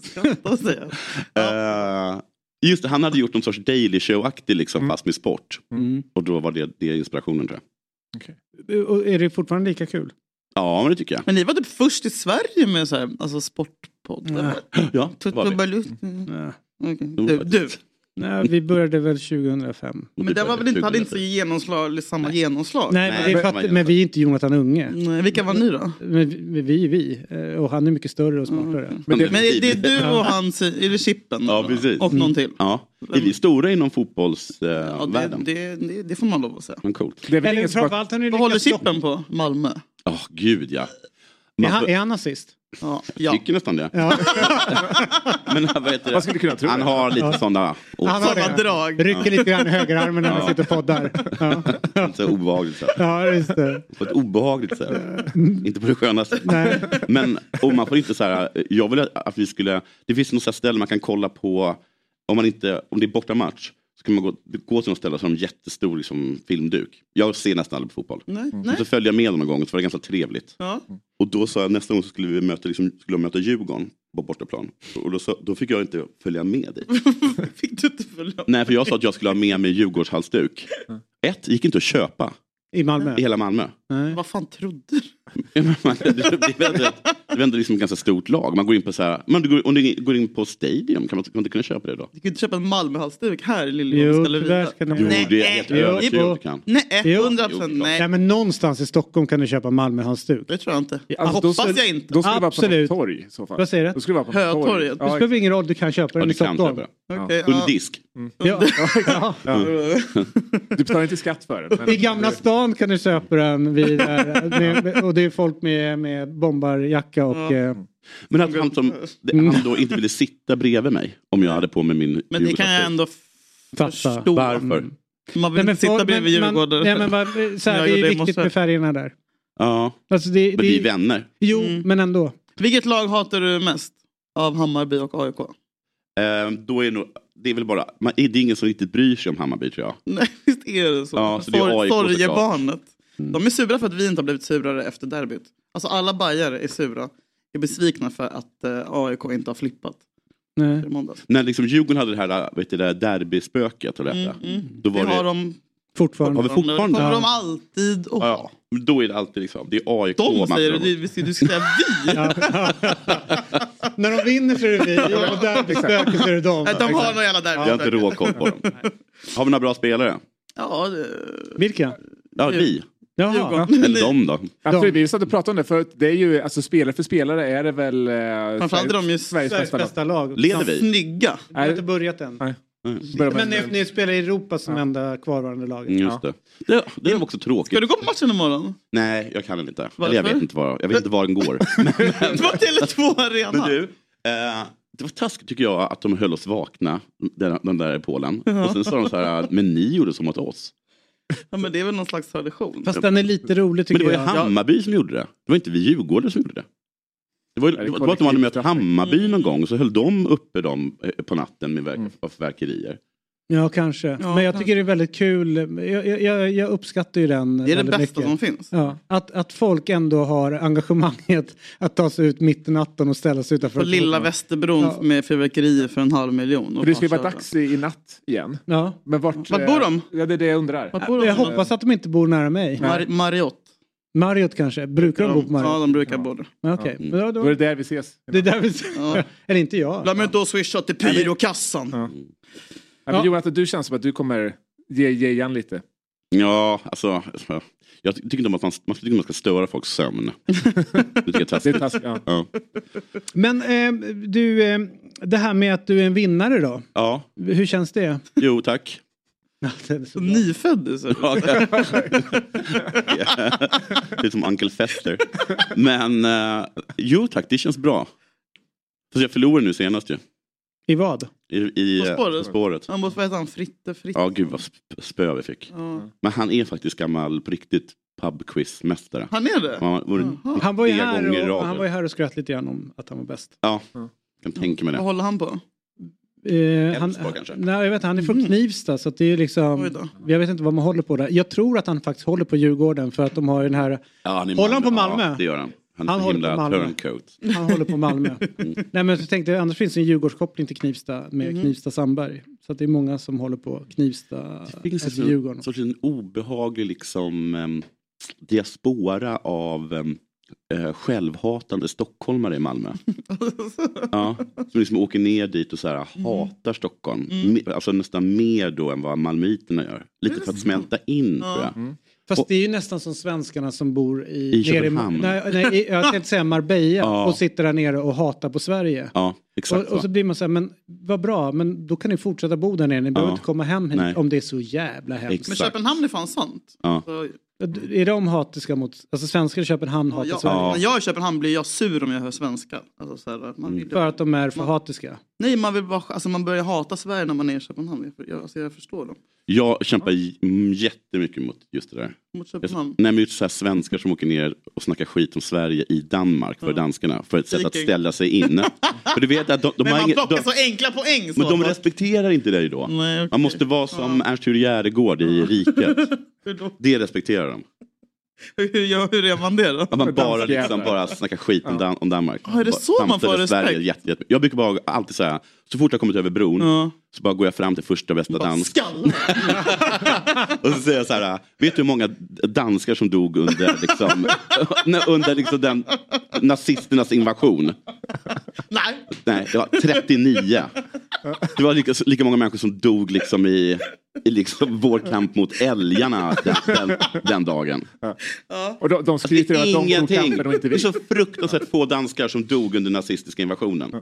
Skratta säger jag. Eh, just det, han hade gjort någon sorts Daily Show-aktig liksom, Mm. fast med sport. Mm. Och då var det, det inspirationen tror jag. Och är det fortfarande lika kul? Ja, men det tycker jag. Men ni var typ först i Sverige med så här, alltså sportpodd. Nej. eller? Ja, det var vi. Tuttobalut. Mm. Nej. De Du, du. Nej, vi började väl 2005. Men det var väl inte, hade inte så genomslag, samma genomslag? Nej, men, det är men- för att, men vi är inte Jonathan Unge. Nej, vilka var ni då? Men vi, men vi är vi. Eh, Och han är mycket större och smartare. Men det- det, är du och han, är det Chippen? Ja, då? precis. Och någon till? Ja, är vi stora inom Ja, det, fotbollsvärlden? det, det, det får man lov att säga. Men coolt. Det är väl Eller ingen som har... framförallt har ni Vad håller. Chippen på? Malmö? Åh, gud ja. Är Man han, får- är han nazist? Ja. Jag ja. tycker nästan det. Ja. Men vad heter Man skulle det? kunna tro Han det. har lite sådana Han har Sådana det. drag. Rycker lite grann i högerarmen när han sitter och poddar. Ja, så obehagligt sätt. ja just det. På ett obehagligt sätt. Inte på det skönaste. Nej. Men och man får inte så här, jag vill att vi skulle, det finns något ställe man kan kolla på, om, man inte, om det är bortamatch, ska man gå, gå till något ställe så har de jättestor liksom, filmduk. Jag ser nästan aldrig på fotboll. Nej, Och nej. så följde jag med dem en gång och så var det ganska trevligt. Ja. Och då sa jag nästa gång så skulle vi möta, liksom, skulle de möta Djurgården på bortaplan. Och då, sa, då fick jag inte följa med dit. Fick du inte följa Nej, för jag sa att jag skulle ha med mig Djurgårdshalsduk. Ett, gick inte att köpa. I Malmö? I hela Malmö. Nej. Vad fan trodde du? Det är ändå- ändå liksom ett ganska stort lag. Man går in på så här, man går, om du går in på Stadium kan man, kan man inte kunna köpa det då? Du kan inte köpa en Malmöhalsduk här i Jo, Liljeholmens tyvärr det Jo, det är helt övertygad att du kan. Nej, Jo. 100 procent nej. Nej, men någonstans i Stockholm kan du köpa Malmöhalsduk. Det tror jag inte. Alltså, Hoppas skulle- jag inte. Då skulle det vara på Absolut. torg i så fall. Vad säger du? Då skulle vara på. Hötorget. Det Ja, spelar ingen roll, du kan köpa Ja, den i kan Stockholm. Okej, Under disk. Ja. Du betalar inte skatt för den. I Gamla stan kan du köpa den vid, och det är folk med, med bombarjacka och... Eh, Men att han, som, han då inte ville sitta bredvid mig om jag hade på mig min Men det kan jag ändå Fatta. förstå. Varför? Man vill men inte sitta bredvid Djurgården. Nej, men så här, det är viktigt morse. med färgerna där. Ja, Alltså det, men det, vi är vänner. Jo, Mm. men ändå. Vilket lag hatar du mest? Av Hammarby och AIK? Eh, då är nog, det är väl bara, man, det är ingen som riktigt bryr sig om Hammarby tror jag. Nej, visst är det så? Ja, så det är AIK såklart. Sorgebarnet. De är sura för att vi inte har blivit surare efter derbyt. Alltså alla bajare är sura. Är besvikna för att eh, AIK inte har flippat. Nej. i måndags. När liksom Djurgården hade det här vet du, det där derbyspöket, Mm, mm. Då var Det det, har de Fortfarande. Har vi fortfarande? Det kommer Ja. de alltid ha. ja, då är det alltid liksom, det är AIK De man säger det, du, du, ska säga vi. När de vinner så är det vi och där blir spöket så är det. Nej, de har någon jävla derby. Jag har inte råkoll på dem. Har vi några bra spelare? Ja, det... Vilka? Ja, vi. Jaha. Djurgården. Eller de då? Absolut, vi satt och pratade om det för det är ju, alltså spelare för spelare är det väl... Eh, Framförallt är de ju Sveriges Sveriges bästa lag. bästa lag. Leder de vi? snygga. Vi har inte börjat än. Nej. Mm. Men ni, ni spelar i Europa som enda kvarvarande laget. Mm, Just det. det. Det är också tråkigt. Ska du gå på matchen imorgon? Nej, jag kan inte. Varför? Eller jag vet inte var, jag vet inte var den går. Du var till Tele2 Arena. Men du, eh, det var taskigt tycker jag att de höll oss vakna, den, den där i Polen. Ja. Och sen sa de så här, men ni gjorde så mot oss. Ja, men det är väl någon slags tradition. Fast den är lite rolig Men tycker det var ju jag. Hammarby som gjorde det. Det var inte vi Djurgårdare som gjorde det. Det var, det är det var att de hade mött. Hammarby någon gång och så höll de uppe dem eh, på natten med Mm. verk, av verkerier. Ja, kanske. Ja, Men jag tycker det är väldigt kul. Jag, jag- jag, uppskattar ju den Det är det bästa mycket. som finns. Ja, att, att folk ändå har engagemanget att ta sig ut mitt i natten och ställa sig utanför. På lilla. Västerbron Ja. med fyrverkerier för en halv miljon. För det ska ju bara vara dags i, i natt igen. Ja. Men vart, Vart bor de? Ja, det är det jag undrar. Vart bor de? Jag hoppas att de inte bor nära mig. Mar- Marriott. Marriott kanske? Brukar de bo på Ja, Marriott? de brukar bo där. Ja. Okej, Mm. men då, Då är då, det där vi ses. det är där vi... Ja. Eller inte jag. Glöm inte att swisha till pyrokassan. Ja. Ja, men Jonathan, du känns som att du kommer ge, ge igen lite. Ja, alltså. Jag tycker inte om att man, man, tycker man ska störa folks sömn. Det tycker jag är Det är taskigt. taskigt. Ja. Ja. Men eh, du, eh, det här med att du är en vinnare då? ja, Hur känns det? jo tack. Ja, det är så nyfödd du ser. Ja, det är som Uncle Fester. Men eh, jo tack, det känns bra. Fast jag förlorade nu senast ju. I vad? I, i På eh, spåret? På spåret. Han måste, vad heter han? Fritte? Fritte? Ja, gud vad sp- spö vi fick. Ja. Men han är faktiskt gammal på riktigt pubquizmästare. Han är det? Ja, var. Han var, ju här och, han var ju här och skröt lite grann om att han var bäst. Ja, kan tänka mig Vad det. håller han på? Eh, han, kanske? nej, jag vet, han är från Knivsta så att det är liksom, jag vet inte vad man håller på där. Jag tror att han faktiskt håller på Djurgården för att de har ju den här, Ja, han Håller han på Malmö? Ja, det gör han. Han Han håller på Malmö. turncoat. han håller på Malmö. Nej men så tänkte jag, annars finns det en Djurgårdskoppling till Knivsta med Mhm. Knivsta Sandberg. Så att det är många som håller på Knivsta, Det finns alltså en Djurgården. sorts en obehaglig liksom, em, diaspora av eh, självhatande stockholmare i Malmö. ja, som liksom åker ner dit och så här, hatar Stockholm. Mm. Me- Alltså nästan mer då än vad malmöiterna gör. Lite för att smälta in tror jag. Fast det är ju nästan som svenskarna som bor i, I Köpenhamn. nej, nej, i, jag tänkte säga Marbella Ja. och sitter där nere och hatar på Sverige. Ja, exakt Och, och så så. blir man så här, men vad bra, men då kan ni fortsätta bo där nere, ni behöver Ja. inte komma hem hit Nej. om det är så jävla hemskt. Exakt. Men Köpenhamn är fan sant. Ja. Så Är de hatiska mot, alltså svenskar i Köpenhamn hatar Jag, Sverige? När jag är i Köpenhamn blir jag sur om jag hör svenska. Alltså, så här, man vill, För att de är för hatiska? Nej, man, vill bara, alltså, man börjar hata Sverige när man är i Köpenhamn. Jag, jag, alltså, jag förstår dem. Jag kämpar j- mm, jättemycket mot just det där. Mot Köpenhamn. Nej, men just så här svenskar som åker ner och snackar skit om Sverige i Danmark för danskarna. För ett sätt att ställa sig inne. för du vet att de, de Men man inget- plockar de, så enkla poäng. Så, Men de respekterar inte dig då. Nej, okej. Man måste vara som Ernst-Hugo Järegård i Riket. Det respekterar de. Hur, gör- hur är man det då? Att man bara, liksom, bara snackar skit om, Dan- om Danmark. Ja, är det så man får framställer Sverige respekt? Jätte, jätte. Jag brukar bara alltid säga, så fort jag kommit över bron så bara går jag fram till första bästa dans. och så säger jag så här, vet du hur många danskar som dog under, liksom, under liksom den nazisternas invasion? Nej. Nej, det var 39. Det var lika, lika många människor som dog liksom i, i liksom vår kamp mot älgarna den, den, den dagen. Och de, de skryter över att de tog Ingenting. kampen och inte Det är vi. så fruktansvärt få danskar som dog under nazistiska invasionen.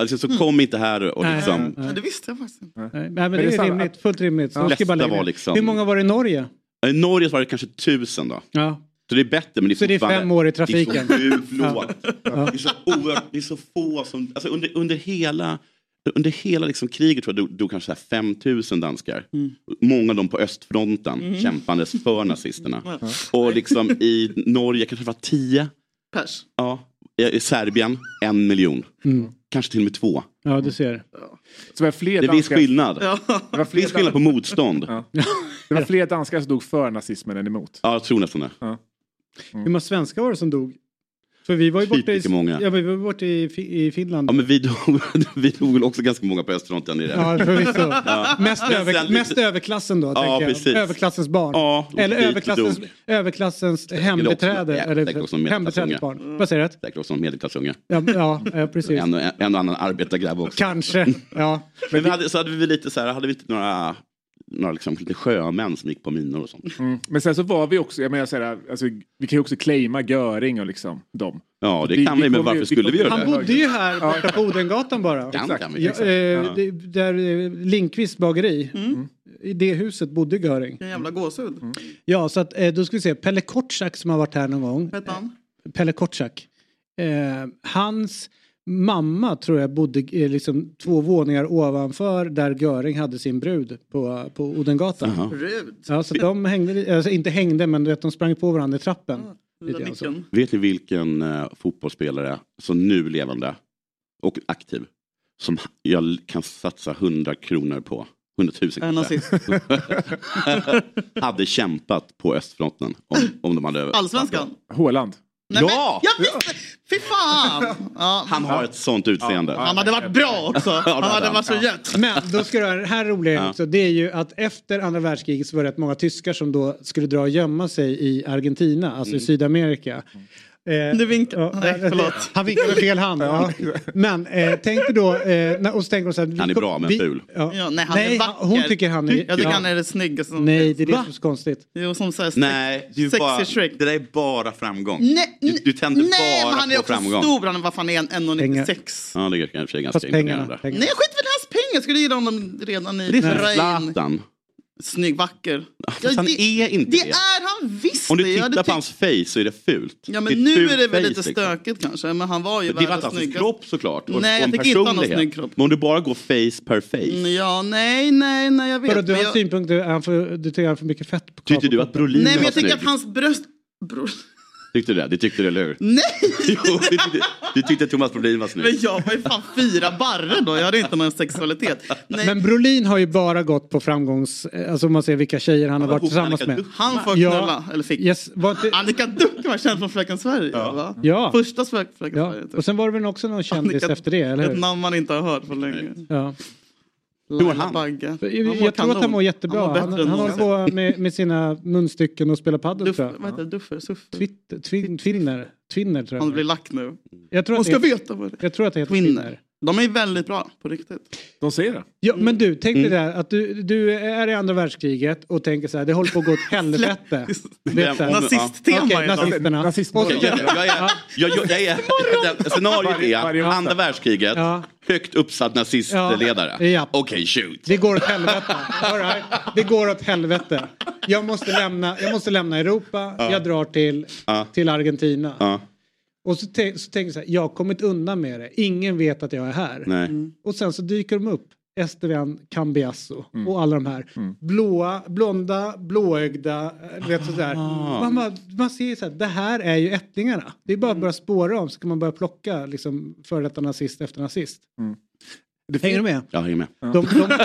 Alltså, så kom inte här och Nej, liksom... nej, nej. Det visste jag faktiskt inte. Nej, men det Men det är rimligt, fullt rimligt. Så Ja. ska bara var liksom- Hur många var det i Norge? I Norge var det kanske tusen då. Ja. Så det är bättre men det är Så det är fem år i trafiken. Det är så sjukt Ja. lågt. Det, är så oerhört, det är så få som... Alltså under, under hela, under hela liksom kriget tror jag dog, dog kanske så här 5 000 danskar. Många av dem på östfronten Mm. kämpandes för nazisterna. Ja. Och liksom i Norge kanske det var 10. Pers. Ja. I i Serbien en miljon. Mm. Kanske till och med två. Ja, du ser. Så var fler Det finns danskar- skillnad. Ja. Det finns skillnad på motstånd. Ja. Det var fler danskar som dog för nazismen än emot. Ja, jag tror nästan det. Hur många svenskar var det som dog? För vi var ju borta i, många. ja, vi var borta i, i Finland. Ja, men vi dog, vi dog väl också ganska många på östfronten. I det. Ja, förvisso. Ja. Mest, över, mest överklassen då, Ja, tänker jag. precis. Överklassens barn. Ja, Eller överklassens, dog. överklassens hembiträde. eller hembiträdets barn. Vad säger du? Säkert också en medelklassunge. Ja, ja, ja, precis. En, en och annan arbetargrabb också. Kanske, ja. Men vi hade, så hade vi lite så här, hade vi lite några, några liksom, lite sjömän som gick på minor och sånt. Mm. Men sen så var vi också, jag menar så här, alltså, vi kan ju också claima Göring och liksom dem. Ja, det kan vi, men kommer varför ju- skulle vi göra Han det? bodde ju här borta på Odengatan bara. Kan, kan vi. Ja, Exakt. eh, Ja. det, där eh, Lindqvist bageri. I det huset bodde Göring. Vilken jävla gåshud. Ja, så att, eh, då ska vi se. Pelle Kortsak som har varit här någon gång. Hette han? Pelle Kortsak. Eh, hans mamma tror jag bodde eh, liksom två våningar ovanför där Göring hade sin brud på, på Odengatan. Brud. Ja, så de hängde, alltså inte hängde men du vet, de sprang på varandra i trappen. Lite grann så. Vet ni vilken eh, fotbollsspelare som nu levande och aktiv som jag kan satsa 100 kronor på? 100 000 En nazist. hade kämpat på östfronten om, om de hade... Allsvenskan? Håland. Nej, Ja! Men, jag visste! Fy fan! Ja, Han har ett sånt utseende. han hade varit bra också. Ja, det Han hade varit så jätt. Men då ska du ha det här roliga Ja. också. Det är ju att efter andra världskriget så var det rätt många tyskar som då skulle dra och gömma sig i Argentina, alltså Mm. i Sydamerika. Eh, Du vinkar. ja, Nej, förlåt. Han vinkar med fel hand. ja. Men eh, tänk dig då, eh, när- och så tänker de så här, Han är bra, men vi- ful. Ja. Ja, nej, han är vacker. hon tycker han är... Jag tycker ja. han är det snyggaste som Nej, det är det Va? som är så konstigt. Jo, som så här sex, Nej, du sexy bara, Shrek. det där är bara framgång. Nej, Du, du tänder nej bara men han är på också framgång. stor. Han, vad fan är han? 1,96? Ja, det är kanske ganska Fast pengarna. imponerande. pengarna. Nej, skit väl i hans pengar. Jag skulle gilla honom redan i Det är. Zlatan. Snygg, vacker. Fast han är inte det. det. är han visst. Om du det. Tittar på tyckt- hans face så är det fult. Ja Det men nu fult är det väl lite liksom. stökigt kanske. Men han var ju Det är världens fantastisk snyggaste. kropp såklart. Och, Nej, och jag tycker inte han har snygg kropp. Men om du bara går face per face. Mm, Ja, nej, nej, nej, jag vet. Att du har jag... synpunkter, du tycker han har för mycket fett på Tyckte du att Brolin Nej, men var jag tycker snygg? att hans bröst... Bror. Tyckte du det? Det tyckte du, eller hur? Nej! Jo, du tyckte, du tyckte att Thomas Brolin var Men snygg. jag var ju fan fyra barre då. Jag hade inte någon sexualitet. Nej. Men Brolin har ju bara gått på framgångs... Alltså om man ser vilka tjejer han har var varit tillsammans Annika med. Duck. Han får Ja. knulla, eller fick. Yes, var inte... Annika Duck var känd från Fröken Sverige. Va? Ja. Första Frö- Fröken ja. Sverige. Typ. Och sen var det väl också någon kändis Annika- efter det, eller Ett hur? namn man inte har hört på länge. Ja. Hur han? Bagge. Jag, Han jag tror att han mår jättebra. Han Han, han håller på med, med sina munstycken och spelar padel Duff, tror jag. vad heter det? Duffer? Suffer? Twitter, twin, twinner, twinner tror Han jag. blir lack nu. Jag tror, Hon ska det, veta vad det är. jag tror att det heter Twinner. De är väldigt bra, på riktigt. De säger det. Ja, men du, tänk dig Mm. där att du, du är i andra världskriget och tänker så här, det håller på att gå åt helvete. Här. Nazisttema Okej, idag. nazisterna. Jag, jag, är, jag, jag, jag är, scenariot är andra världskriget, Ja. högt uppsatt nazistledare. Ja. Ja. Okej, shoot. Det går åt helvete. All right. Det går åt helvete. jag, måste lämna, jag måste lämna Europa, Ja. jag drar till, Ja. till Argentina. Och så, så tänker jag så här, jag har kommit undan med det. Ingen vet att jag är här. Nej. Och sen så dyker de upp. Esteban Cambiasso Mm. och alla de här. Blåa, blonda, blåögda. Vet, sådär. Ah. Man, bara- man ser ju så här, det här är ju ättlingarna. Det är bara att börja spåra om så kan man börja plocka liksom, före detta nazist efter nazist. Hänger du med? Jag hänger med. De, de,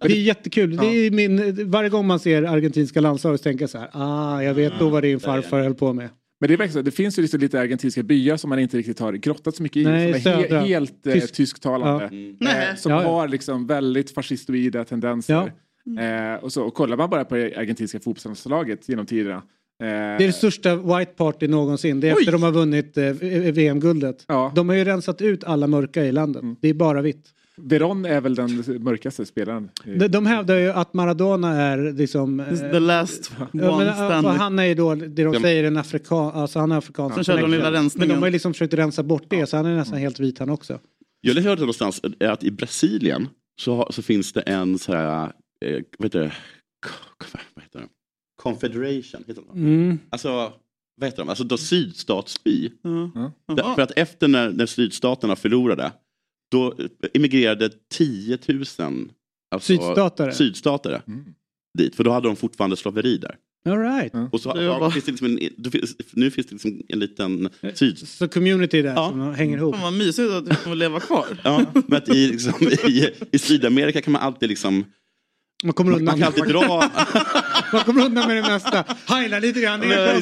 det är jättekul. Det är min, varje gång man ser argentinska landslaget så tänker jag så här, ah, jag vet nog vad din farfar höll på med. Men det, är verkligen det finns ju liksom lite argentinska byar som man inte riktigt har grottat så mycket i. Nej, som är he, helt eh, Tysk- tysktalande. Ja. Eh, som Ja, ja. har liksom väldigt fascistoida tendenser. Eh, och, så, och kollar man bara på det argentinska fotbollslaget genom tiderna. Eh, Det är det största white party någonsin. Det är efter de har vunnit eh, VM-guldet. De har ju rensat ut alla mörka i landet. Det är bara vitt. Veron är väl den mörkaste spelaren. De, de hävdar ju att Maradona är liksom... eh, The last ja, one men, alltså, standing. han är ju då det de Ja. säger en afrikan, alltså han är afrikansk. Sen körde de lilla Men rensningen. de har ju liksom försökt rensa bort det så han är nästan helt vit han också. Jag hörde någonstans att i Brasilien så, så finns det en så här, eh, vad heter det? Vad heter det? Confederation, heter det? Mm. Alltså, vad heter de? Alltså då sydstatsby. Mm. Där- För att efter när, när sydstaterna förlorade, då immigrerade 10 000 alltså, Sydstatare? sydstatare dit. För då hade de fortfarande slaveri där. All right. Och så, bara- finns det liksom en, nu finns det liksom en liten syd... Så community där som hänger ihop. Fan vad mysigt att du får leva kvar. Ja, men att i, liksom, i, i Sydamerika kan man alltid liksom... Man kommer undan. Man kan alltid dra... Man kommer undan med det mesta. Heila lite grann, Det är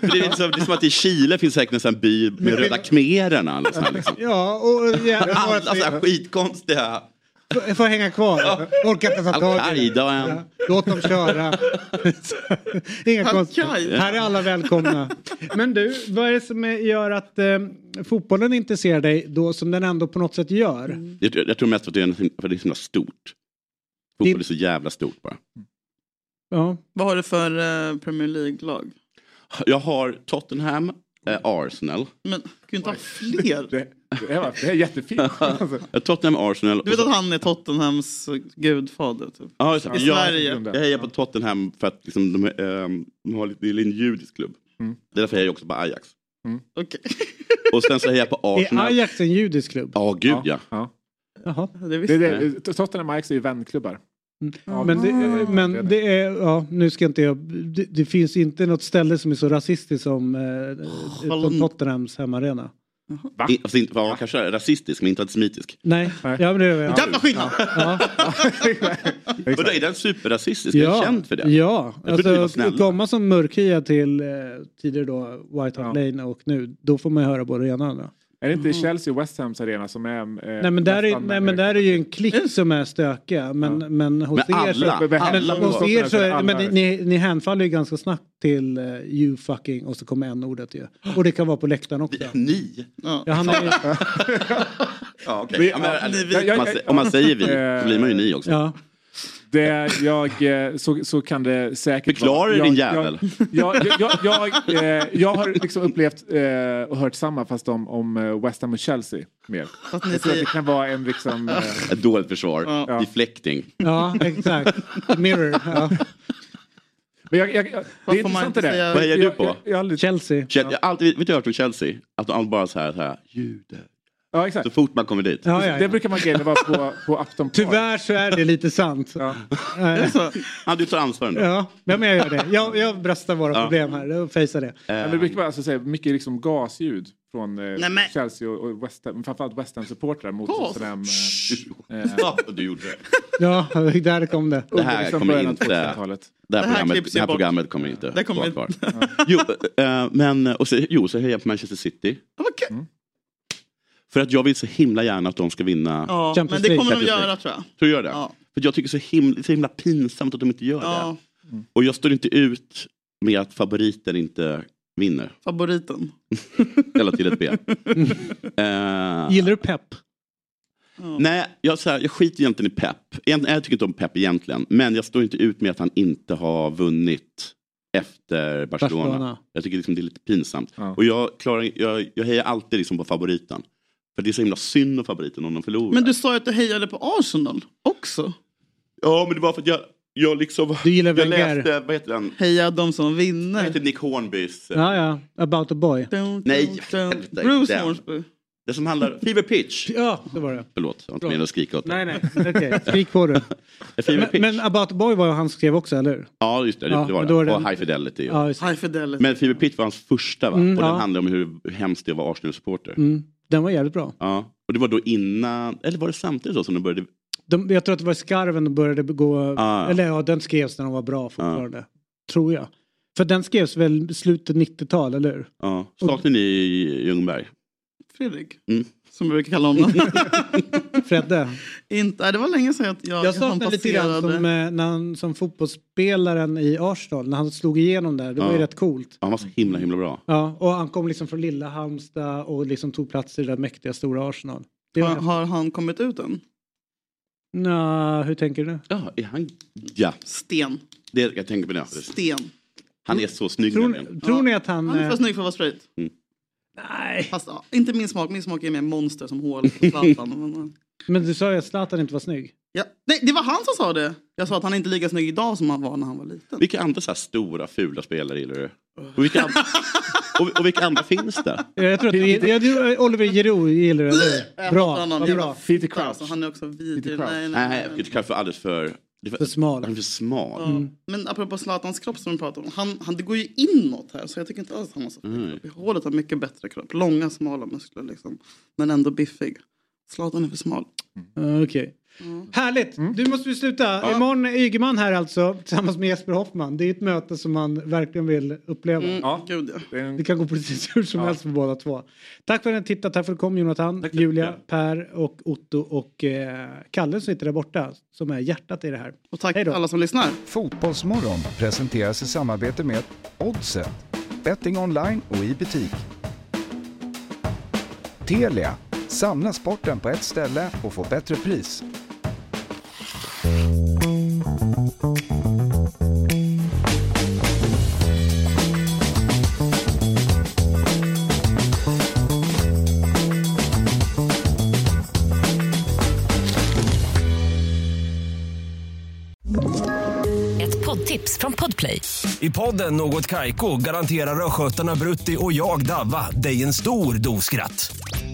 det är som att i Chile finns säkert en by med röda khmererna. Liksom. Ja, och jävlar Alla vad så här skitkonstiga... Jag får hänga kvar. Orkar inte ta tag i det. Låt dem köra. Inga konstigheter. Här är alla välkomna. Men du, vad är det som gör att eh, fotbollen intresserar dig då som den ändå på något sätt gör? Jag, tror- jag tror mest för att det är, en, för att det är så himla stort. Fotboll är så jävla stort bara. Ja. Vad har du för eh, Premier League-lag? Jag har Tottenham, eh, Arsenal. Men kan du inte ha fler? Det, det, är, det är jättefint. Alltså. Tottenham, Arsenal. Du vet att han är Tottenhams gudfader? Typ. Ja, just. I jag, Sverige. jag hejar på Tottenham för att liksom, de, ehm, de har lite, det är en judisk klubb. Mm. Det är därför jag hejar också på Ajax. Okej. Och sen så hejar jag på Är Arsenal. Ajax en judisk klubb? Ja, gud ja. Ja. Jaha. Det Det, visste är jag. det, Tottenham och Ajax är ju vänklubbar. Ja, Men, det, men det- det är, ja, nu ska inte jag, det, det finns inte något ställe som är så rasistiskt som, eh, som Tottenhams hemmaarena. I, alltså, inte, ja, kanske rasistisk men inte antisemitisk. Nej, ja, men det är Jävla skillnad! Ja, Och då är den superrasistisk? Är ja, känd för det? ja. Alltså snälla. komma som mörkhyad till eh, tidigare då White Hart Lane och nu, då får man ju höra både det ena och andra. Är det inte Chelsea och West Hams arena som är... Eh, Nej men, där är, nej men där är ju en klick som är stökiga men, men hos Men er så, alla, men, alla hos var- er så är, alla men ni, ni hänfaller ju ganska snabbt till uh, you fucking och så kommer en ordet ju. Och det kan vara på läktaren också. Ni? Ja. Ja, han är, Ja, okej. Vi- Ja, men, om, man, sä- om man säger vi så blir man ju ni också. ja. Det, jag, eh, så, så kan det säkert Förklara vara. Jag- din jag- jävel. Jag, jag, jag, jag, eh, jag har liksom upplevt eh, och hört samma fast om, om West Ham och Chelsea mer. Jag tror att det kan vara en liksom... Eh, Ett dåligt försvar. Ja. Deflecting. ja exakt. Mirror. Ja. men jag, jag, jag, det Vad är intressant det där. Vad hejar du Jag- på? Jag, jag, har aldrig, Chelsea. Chelsea, jag har alltid, vet du vad jag har hört från Chelsea? Att de bara så här, så här jude. Ja, exakt. Så fort man kommer dit. Ja, ja, Det brukar man vara på, på Park. Tyvärr så är det lite sant. Ja. Eh, Ja, du tar ansvar ändå. Ja, ja, men jag gör det. Jag, jag bröstar våra Ja. problem här och fejsar det. Men det brukar vara alltså, säga, mycket liksom gasljud från eh, Nej, men- Chelsea och, och West Ham, framförallt West Ham-supportrar mot Gas? Tottenham. Eh, eh, Ja, du gjorde det. Ja, där kom det. Det här liksom kommer inte... 2000-talet. Det här, Det här programmet, klipps ju det här programmet kommer inte Det kommer vara inte- kvar. Jo, eh, men och så, jo, så hejar jag på Manchester City. Okej. För att jag vill så himla gärna att de ska vinna. Ja, Champions men det kommer de League. göra tror jag. Tror du gör det? Ja. För jag tycker så himla, så himla pinsamt att de inte gör Ja, det. Och jag står inte ut med att favoriten inte vinner. favoriten. Eller till ett B. Eh, Gillar du pepp? Nej, jag, så här, jag skiter egentligen i Pep. Egentligen, jag tycker inte om Pep egentligen. Men jag står inte ut med att han inte har vunnit efter Barcelona. Barcelona. Jag tycker liksom det är lite pinsamt. Ja. Och jag, klarar, jag, jag hejar alltid liksom på favoriten. För det är så himla synd om favoriten om de förlorar. Men du sa ju att du hejade på Arsenal också. Ja, men det var för att jag... jag liksom... Du gillar jag läste, vad heter den? Heja de som Vad vinner. heter Nick Hornbys? eh, Ja, ja. About a boy. Nej, helvete, Bruce. Hornsby. Det som handlar... Fever Pitch. Ja, det var det. Förlåt, jag var inte menat att skrika åt dig. Nej, nej. Okej, skrik på det. Fever Men, Pitch. men About boy var ju han skrev också, eller hur? Ja, just det. Ja, det var det. det Och High Fidelity. Ja. High Fidelity. Men Fever Pitch var hans första va? Mm, och den ja. handlade om hur hemskt det var Arsenal-supporter. Mm. Den var jävligt bra. Ja. Och det var då innan, eller var det samtidigt då som de började? De, jag tror att det var i Skarven de började begå... Ah. Eller ja, den skrevs när de var bra fortfarande. Tror jag. För den skrevs väl slutet 90-tal, eller hur? Ja. Saknar ni Ljungberg? Fredrik. Mm. Som vi brukar kalla honom. Fredde? Inte, det var länge sedan att jag, Jag han saknar lite grann passerade. som, eh, när han, som fotbollsspelaren i Arsenal, när han slog igenom där. Det var ju Ja. rätt coolt. Han var så himla himla bra. Ja, och han kom liksom från lilla Halmstad och liksom tog plats i det där mäktiga stora Arsenal. Har, har han kommit ut än? Nå, hur tänker du? Ja, är han... Ja, Sten. det jag tänker på det. Sten. Han är så snygg Tror, tror ni att han... Han är för eh, snygg för att vara straight. Mm. Nej. Fast ja, inte min smak. Min smak är mer monster som hål på Zlatan. Men, du sa ju att Zlatan inte var snygg. ja. Nej, det var han som sa det. Jag sa att han inte är lika snygg idag som han var när han var liten. Vilka andra så här stora fula spelare gillar du? Och vilka, and- och, och vilka andra finns det? Jag tror att du, jag, jag, Oliver Giroud gillar du, eller Bra, vad bra. Peter Crouch. Alltså, han är också vidrig. Crouch. Nej, nej, Nej, nej. Peter Crouch är alldeles för... det är För smal. Han är för smal. Ja. Men apropå Zlatans kropp som vi pratade om. Han, han, det går ju inåt här så jag tycker inte alls att han har så fin Mm. kropp. Hålet har mycket bättre kropp. Långa smala muskler liksom. Men ändå biffig. Zlatan är för smal. Uh, Okej. Härligt! Mm. Du måste vi sluta. Imorgon är Ygeman här alltså tillsammans med Jesper Hoffman. Det är ett möte som man verkligen vill uppleva. Mm, Ja. Gud ja. Det är en- Det kan gå precis hur som helst för båda två. Tack för att ni tittat. Tack för att du kom Jonathan, Tack Julia. Per och Otto och eh, Kalle som sitter där borta som är hjärtat i det här. Och tack Hej då. alla som lyssnar. Fotbollsmorgon presenteras i samarbete med Oddset, betting online och i butik. Telia, samla sporten på ett ställe och få bättre pris. Ett poddtips från Podplay. I podden Något Kaiko garanterar östgötarna Brutti och jag, Davva, dig en stor dos skratt.